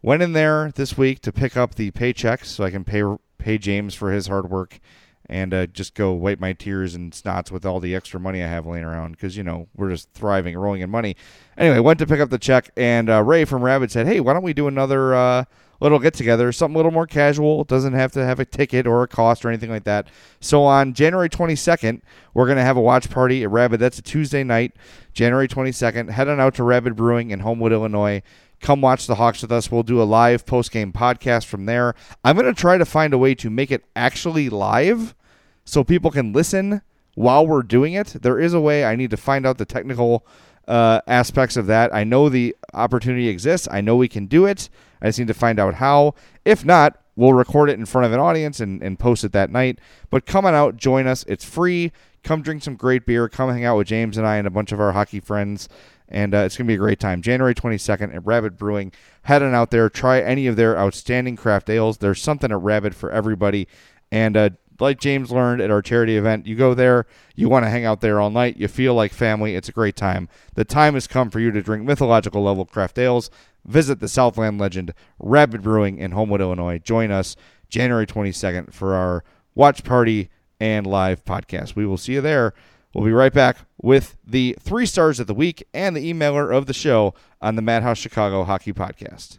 Speaker 5: went in there this week to pick up the paycheck so I can pay pay James for his hard work and uh, just go wipe my tears and snots with all the extra money I have laying around because you know we're just thriving, rolling in money. Anyway, went to pick up the check, and uh, Ray from Rabid said, "Hey, why don't we do another?" Little get together, something a little more casual. It doesn't have to have a ticket or a cost or anything like that. So on January 22nd, we're going to have a watch party at Rabid. That's a Tuesday night, January 22nd. Head on out to Rabid Brewing in Homewood, Illinois. Come watch the Hawks with us. We'll do a live post game podcast from there. I'm going to try to find a way to make it actually live so people can listen while we're doing it. There is a way. I need to find out the technical uh, aspects of that. I know the opportunity exists. I know we can do it. I just need to find out how. If not, we'll record it in front of an audience and, and post it that night. But come on out, join us. It's free. Come drink some great beer. Come hang out with James and I and a bunch of our hockey friends. And uh, it's going to be a great time. January 22nd at Rabid Brewing. Head on out there. Try any of their outstanding craft ales. There's something at Rabid for everybody. And uh, like James learned at our charity event, you go there, you want to hang out there all night, you feel like family, it's a great time. The time has come for you to drink mythological level craft ales. Visit the Southland legend Rabid Brewing in Homewood, Illinois. Join us January 22nd for our watch party and live podcast. We will see you there. We'll be right back with the three stars of the week and the emailer of the show on the Madhouse Chicago Hockey Podcast.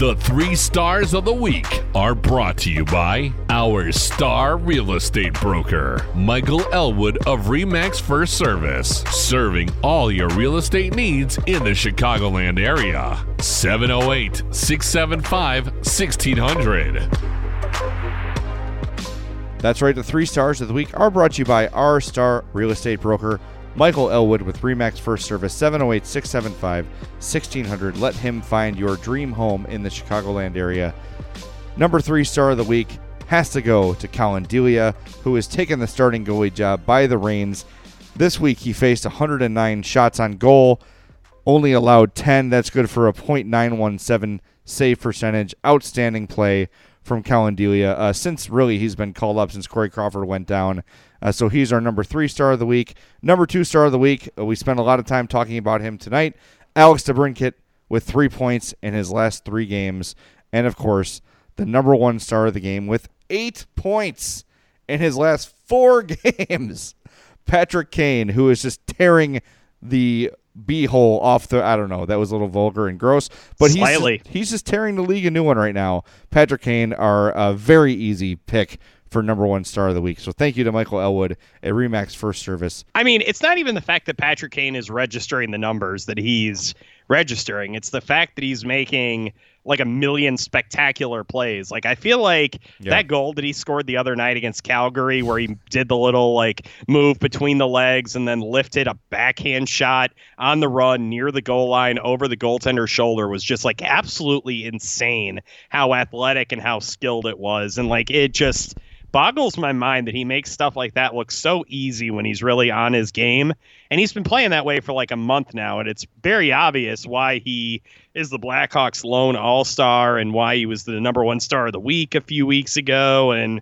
Speaker 6: The three stars of the week are brought to you by our star real estate broker, Michael Elwood of Remax First Service, serving all your real estate needs in the Chicagoland area. 708 675 1600.
Speaker 5: That's right. The three stars of the week are brought to you by our star real estate broker, Michael Elwood with Remax First Service, 708 675 1600. Let him find your dream home in the Chicagoland area. Number three star of the week has to go to Collin Delia, who has taken the starting goalie job by the reins. This week he faced 109 shots on goal, only allowed 10. That's good for a .917 save percentage. Outstanding play from Collin. Uh, since really he's been called up since Corey Crawford went down, Uh, so he's our number three star of the week. Number two star of the week, uh, we spent a lot of time talking about him tonight. Alex DeBrincat with three points in his last three games. And of course, the number one star of the game with eight points in his last four games. Patrick Kane, who is just tearing the beehole off the I don't know, that was a little vulgar and gross. But
Speaker 7: Slightly.
Speaker 5: he's just, he's just tearing the league a new one right now. Patrick Kane are a very easy pick for number one star of the week. So thank you to Michael Elwood at Remax First Service.
Speaker 7: I mean, it's not even the fact that Patrick Kane is registering the numbers that he's registering. It's the fact that he's making like a million spectacular plays. Like I feel like
Speaker 5: Yeah.
Speaker 7: that goal that he scored the other night against Calgary where he did the little like move between the legs and then lifted a backhand shot on the run near the goal line over the goaltender's shoulder was just like absolutely insane how athletic and how skilled it was and like it just boggles my mind that he makes stuff like that look so easy when he's really on his game. And he's been playing that way for like a month now, and it's very obvious why he is the Blackhawks lone all star and why he was the number one star of the week a few weeks ago. And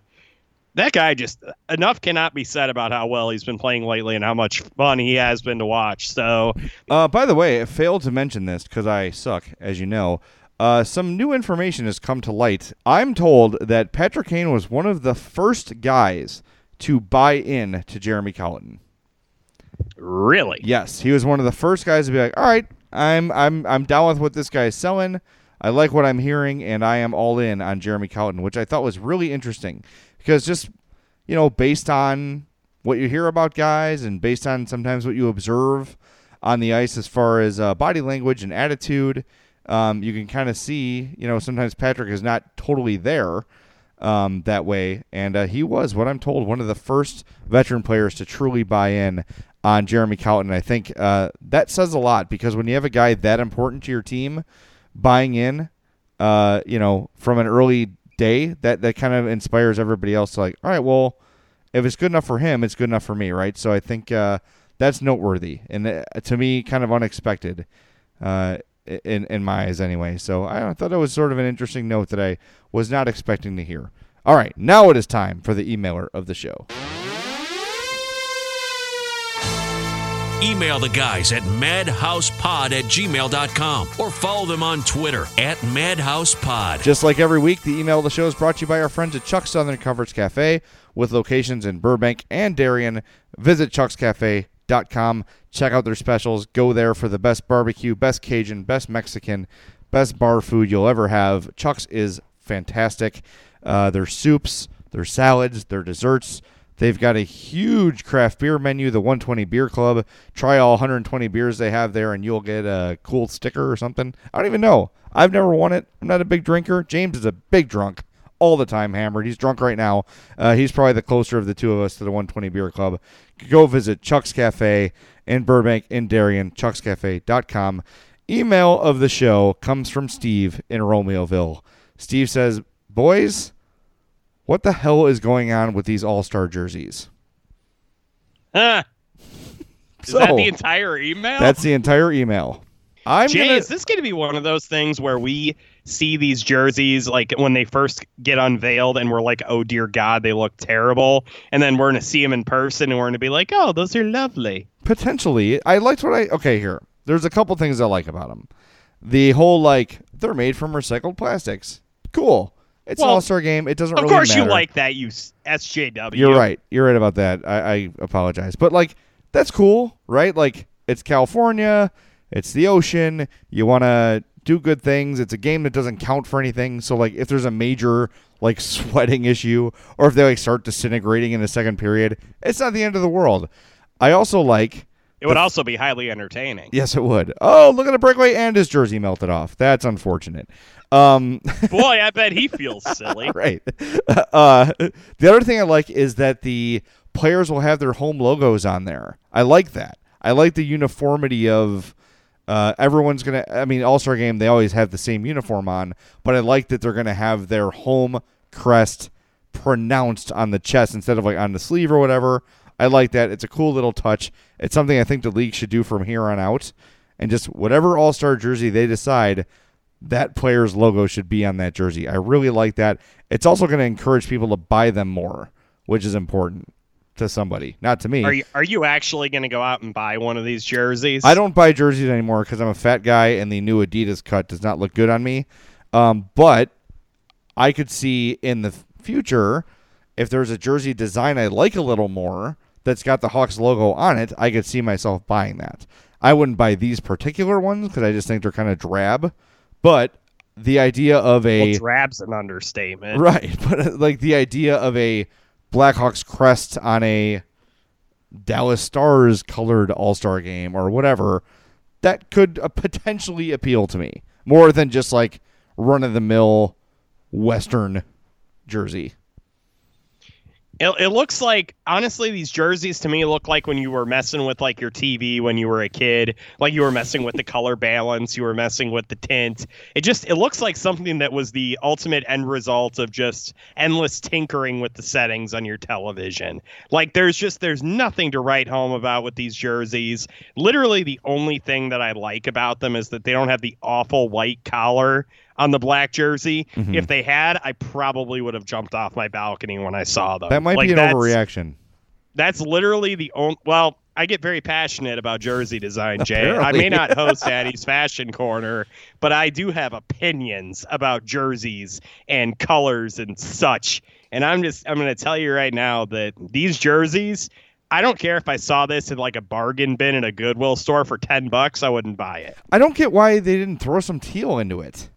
Speaker 7: that guy just enough cannot be said about how well he's been playing lately and how much fun he has been to watch. So
Speaker 5: Uh, by the way, I failed to mention this because I suck, as you know. Uh, some new information has come to light. I'm told that Patrick Kane was one of the first guys to buy in to Jeremy Colliton.
Speaker 7: really,
Speaker 5: Yes, he was one of the first guys to be like, "All right, I'm I'm I'm down with what this guy's selling. I like what I'm hearing, and I am all in on Jeremy Colliton," which I thought was really interesting because just you know, based on what you hear about guys and based on sometimes what you observe on the ice as far as uh, body language and attitude, um, you can kind of see, you know, sometimes Patrick is not totally there um, that way. And uh, he was, what I'm told, one of the first veteran players to truly buy in on Jeremy Colliton. I think uh, that says a lot because when you have a guy that important to your team buying in, uh, you know, from an early day, that, that kind of inspires everybody else to like, all right, well, if it's good enough for him, it's good enough for me, right? So I think uh, that's noteworthy and uh, to me, kind of unexpected. Uh, in in my eyes anyway. So I thought it was sort of an interesting note that I was not expecting to hear. All right, now it is time for the emailer of the show.
Speaker 11: Email the guys at madhousepod at gmail.com or follow them on Twitter at madhousepod.
Speaker 5: Just like every week, the email of the show is brought to you by our friends at Chuck's Southern Comforts Cafe with locations in Burbank and Darien. Visit chuckscafe.com. Check out their specials. Go there for the best barbecue, best Cajun, best Mexican, best bar food you'll ever have. Chuck's is fantastic. Uh, their soups, their salads, their desserts. They've got a huge craft beer menu, the 120 Beer Club. Try all 120 beers they have there, and you'll get a cool sticker or something. I don't even know. I've never won it. I'm not a big drinker. James is a big drunk all the time, hammered. He's drunk right now. Uh, he's probably the closer of the two of us to the 120 Beer Club. Go visit Chuck's Cafe in Burbank, in Darien, chuckscafe.com. Email of the show comes from Steve in Romeoville. Steve says, Boys, what the hell is going on with these All Star jerseys?
Speaker 7: Huh. Is
Speaker 5: So,
Speaker 7: that the entire email?
Speaker 5: That's the entire email. I'm
Speaker 7: Jay,
Speaker 5: gonna,
Speaker 7: is this going to be one of those things where we see these jerseys like when they first get unveiled and we're like, oh dear God, they look terrible, and then we're going to see them in person and we're going to be like, oh, those are lovely.
Speaker 5: potentially. I liked what I. Okay, here. There's a couple things I like about them. The whole like they're made from recycled plastics. Cool. It's an All Star game. It doesn't.
Speaker 7: Of
Speaker 5: really
Speaker 7: course, you like that, you SJW.
Speaker 5: You're right. You're right about that. I, I apologize, but like that's cool, right? Like it's California, it's the ocean. You want to do good things. It's a game that doesn't count for anything. So like if there's a major like sweating issue, or if they like start disintegrating in the second period, it's not the end of the world. I also like.
Speaker 7: It would also be highly entertaining.
Speaker 5: Yes, it would. Oh, look at a breakaway and his jersey melted off. That's unfortunate. Um,
Speaker 7: Boy, I bet he feels silly.
Speaker 5: right. Uh, the other thing I like is that the players will have their home logos on there. I like that. I like the uniformity of uh, everyone's gonna. I mean, All Star Game they always have the same uniform on, but I like that they're gonna have their home crest pronounced on the chest instead of like on the sleeve or whatever. I like that. It's a cool little touch. It's something I think the league should do from here on out. And just whatever All Star jersey they decide, that player's logo should be on that jersey. I really like that. It's also going to encourage people to buy them more, which is important. To somebody, not to me.
Speaker 7: Are you are you actually going to go out and buy one of these jerseys?
Speaker 5: I don't buy jerseys anymore because I'm a fat guy and the new Adidas cut does not look good on me. Um, but I could see in the future if there's a jersey design I like a little more that's got the Hawks logo on it, I could see myself buying that. I wouldn't buy these particular ones because I just think they're kind of drab. But the idea of a
Speaker 7: well, drab's an understatement,
Speaker 5: right? But like the idea of a Blackhawks crest on a Dallas Stars colored All Star game or whatever, that could uh, potentially appeal to me more than just like run of the mill Western jersey.
Speaker 7: It, it looks like honestly these jerseys to me look like when you were messing with like your TV when you were a kid, like you were messing with the color balance, you were messing with the tint. It just it looks like something that was the ultimate end result of just endless tinkering with the settings on your television. Like there's just there's nothing to write home about with these jerseys. Literally the only thing that I like about them is that they don't have the awful white collar on the black jersey.
Speaker 5: Mhm.
Speaker 7: If they had, I probably would have jumped off my balcony when I saw them.
Speaker 5: That might
Speaker 7: Like,
Speaker 5: be an
Speaker 7: that's-
Speaker 5: overreaction.
Speaker 7: That's literally the only. Well, I get very passionate about jersey design, Jay. I may not host Addie's Fashion Corner, but I do have opinions about jerseys and colors and such. And I'm just I'm going to tell you right now that these jerseys. I don't care if I saw this in like a bargain bin in a Goodwill store for 10 bucks, I wouldn't buy it.
Speaker 5: I don't get why they didn't throw some teal into it.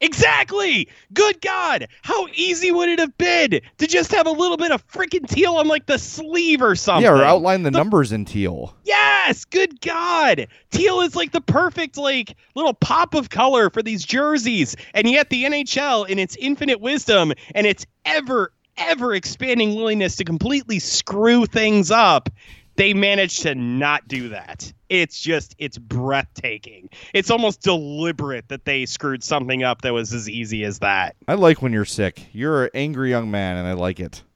Speaker 7: Exactly. Good God. How easy would it have been to just have a little bit of freaking teal on like the sleeve or something?
Speaker 5: Yeah, or outline the numbers in teal.
Speaker 7: Yes, good God. Teal is like the perfect like little pop of color for these jerseys. And yet the NHL in its infinite wisdom and its ever ever expanding willingness to completely screw things up, they managed to not do that. It's just it's breathtaking. It's almost deliberate that they screwed something up that was as easy as that.
Speaker 5: I like when you're sick. You're an angry young man, and I like it.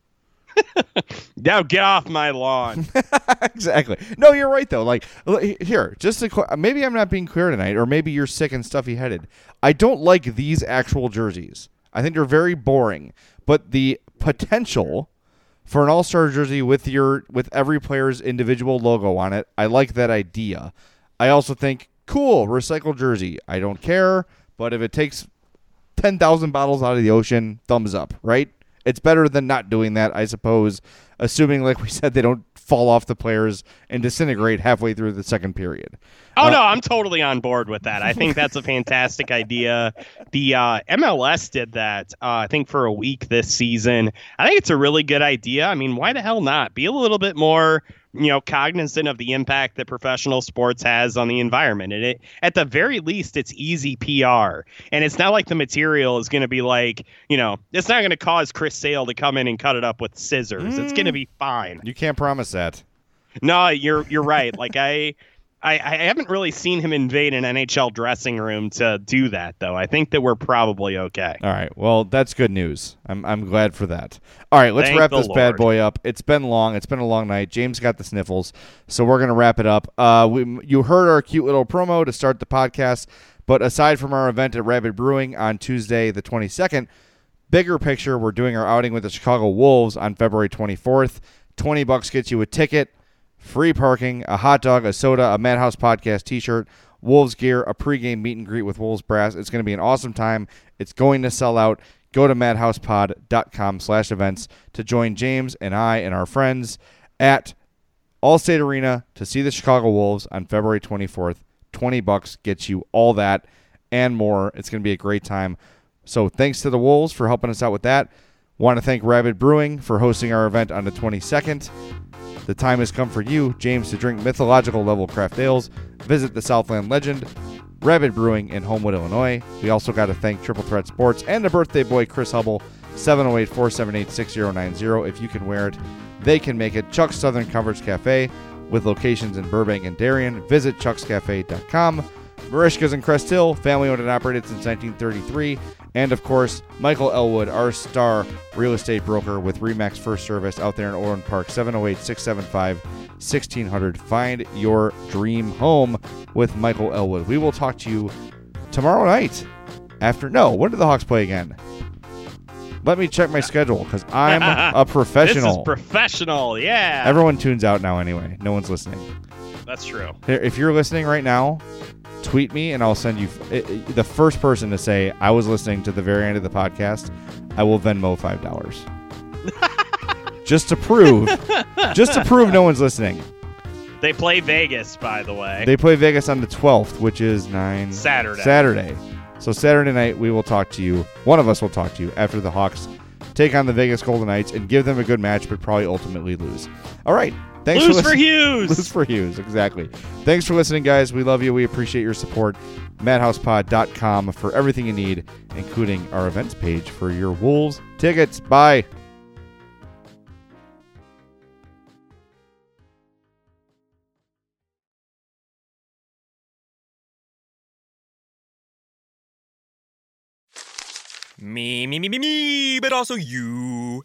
Speaker 7: Now get off my lawn.
Speaker 5: exactly. No, you're right though. Like here, just to, maybe I'm not being clear tonight, or maybe you're sick and stuffy headed. I don't like these actual jerseys. I think they're very boring. But the potential for an All Star jersey with your with every player's individual logo on it, I like that idea. I also think cool recycled jersey. I don't care, but if it takes ten thousand bottles out of the ocean, thumbs up. Right? It's better than not doing that, I suppose. Assuming, like we said, they don't fall off the players and disintegrate halfway through the second period.
Speaker 7: Oh
Speaker 5: Uh,
Speaker 7: no, I'm totally on board with that. I think that's a fantastic idea. The uh, MLS did that, uh, I think, for a week this season. I think it's a really good idea. I mean, why the hell not? Be a little bit more, you know, cognizant of the impact that professional sports has on the environment. And it, at the very least, it's easy PR. And it's not like the material is going to be like, you know, it's not going to cause Chris Sale to come in and cut it up with scissors. It's going to mm. be fine.
Speaker 5: You can't promise that.
Speaker 7: No, you're you're right. Like I, I I haven't really seen him invade an NHL dressing room to do that though. I think that we're probably okay.
Speaker 5: All right. Well, that's good news. I'm I'm glad for that. All right, let's
Speaker 7: Thank
Speaker 5: wrap this bad boy up. It's been long. It's been a long night. James got the sniffles, so we're gonna wrap it up. Uh, we, you heard our cute little promo to start the podcast, but aside from our event at Rabid Brewing on Tuesday the 22nd, bigger picture, we're doing our outing with the Chicago Wolves on February 24th. Twenty bucks gets you a ticket, free parking, a hot dog, a soda, a Madhouse Podcast T-shirt, Wolves gear, a pregame meet and greet with Wolves brass. It's going to be an awesome time. It's going to sell out. Go to madhousepod.com slash events to join James and I and our friends at Allstate Arena to see the Chicago Wolves on February 24th. 20 bucks gets you all that and more. It's going to be a great time. So thanks to the Wolves for helping us out with that. Want to thank Rabid Brewing for hosting our event on the 22nd. The time has come for you, James, to drink mythological level craft ales. Visit the Southland legend, Rabid Brewing in Homewood, Illinois. We also got to thank Triple Threat Sports and the birthday boy, Chris Hubble, 708 478 6090. If you can wear it, they can make it. Chuck's Southern Comforts Cafe with locations in Burbank and Darien. Visit chuckscafe.com. Merichka's in Crest Hill, family owned and operated since 1933. And of course, Michael Elwood, our star real estate broker with Remax First Service out there in Orland Park, 708 675 1600. Find your dream home with Michael Elwood. We will talk to you tomorrow night after. No, when do the Hawks play again? Let me check my schedule because I'm a professional.
Speaker 7: This is professional. Yeah.
Speaker 5: Everyone tunes out now anyway. No one's listening.
Speaker 7: That's true.
Speaker 5: If you're listening right now, tweet me and I'll send you i- i- the first person to say I was listening to the very end of the podcast. I will Venmo five dollars, just to prove, just to prove no one's listening.
Speaker 7: They play Vegas, by the way.
Speaker 5: They play Vegas on the 12th, which is nine
Speaker 7: Saturday.
Speaker 5: Saturday. So Saturday night we will talk to you. One of us will talk to you after the Hawks take on the Vegas Golden Knights and give them a good match, but probably ultimately lose. All right. Thanks
Speaker 7: Lose
Speaker 5: for,
Speaker 7: for. Hughes.
Speaker 5: Lose for Hughes. Exactly. Thanks for listening, guys. We love you. We appreciate your support. MadhousePod.com for everything you need, including our events page for your Wolves tickets. Bye.
Speaker 12: Me, me, me, me, me, but also you.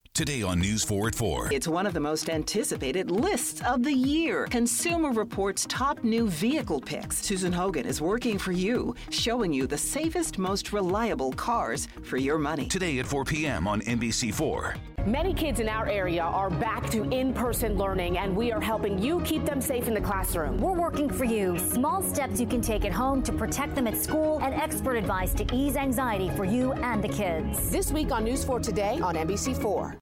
Speaker 13: Today on News 4 at 4.
Speaker 14: It's one of the most anticipated lists of the year. Consumer Reports top new vehicle picks. Susan Hogan is working for you, showing you the safest, most reliable cars for your money.
Speaker 13: Today at 4 p.m. on NBC4.
Speaker 15: Many kids in our area are back to in person learning, and we are helping you keep them safe in the classroom.
Speaker 16: We're working for you. Small steps you can take at home to protect them at school, and expert advice to ease anxiety for you and the kids.
Speaker 15: This week on News 4 Today on NBC4.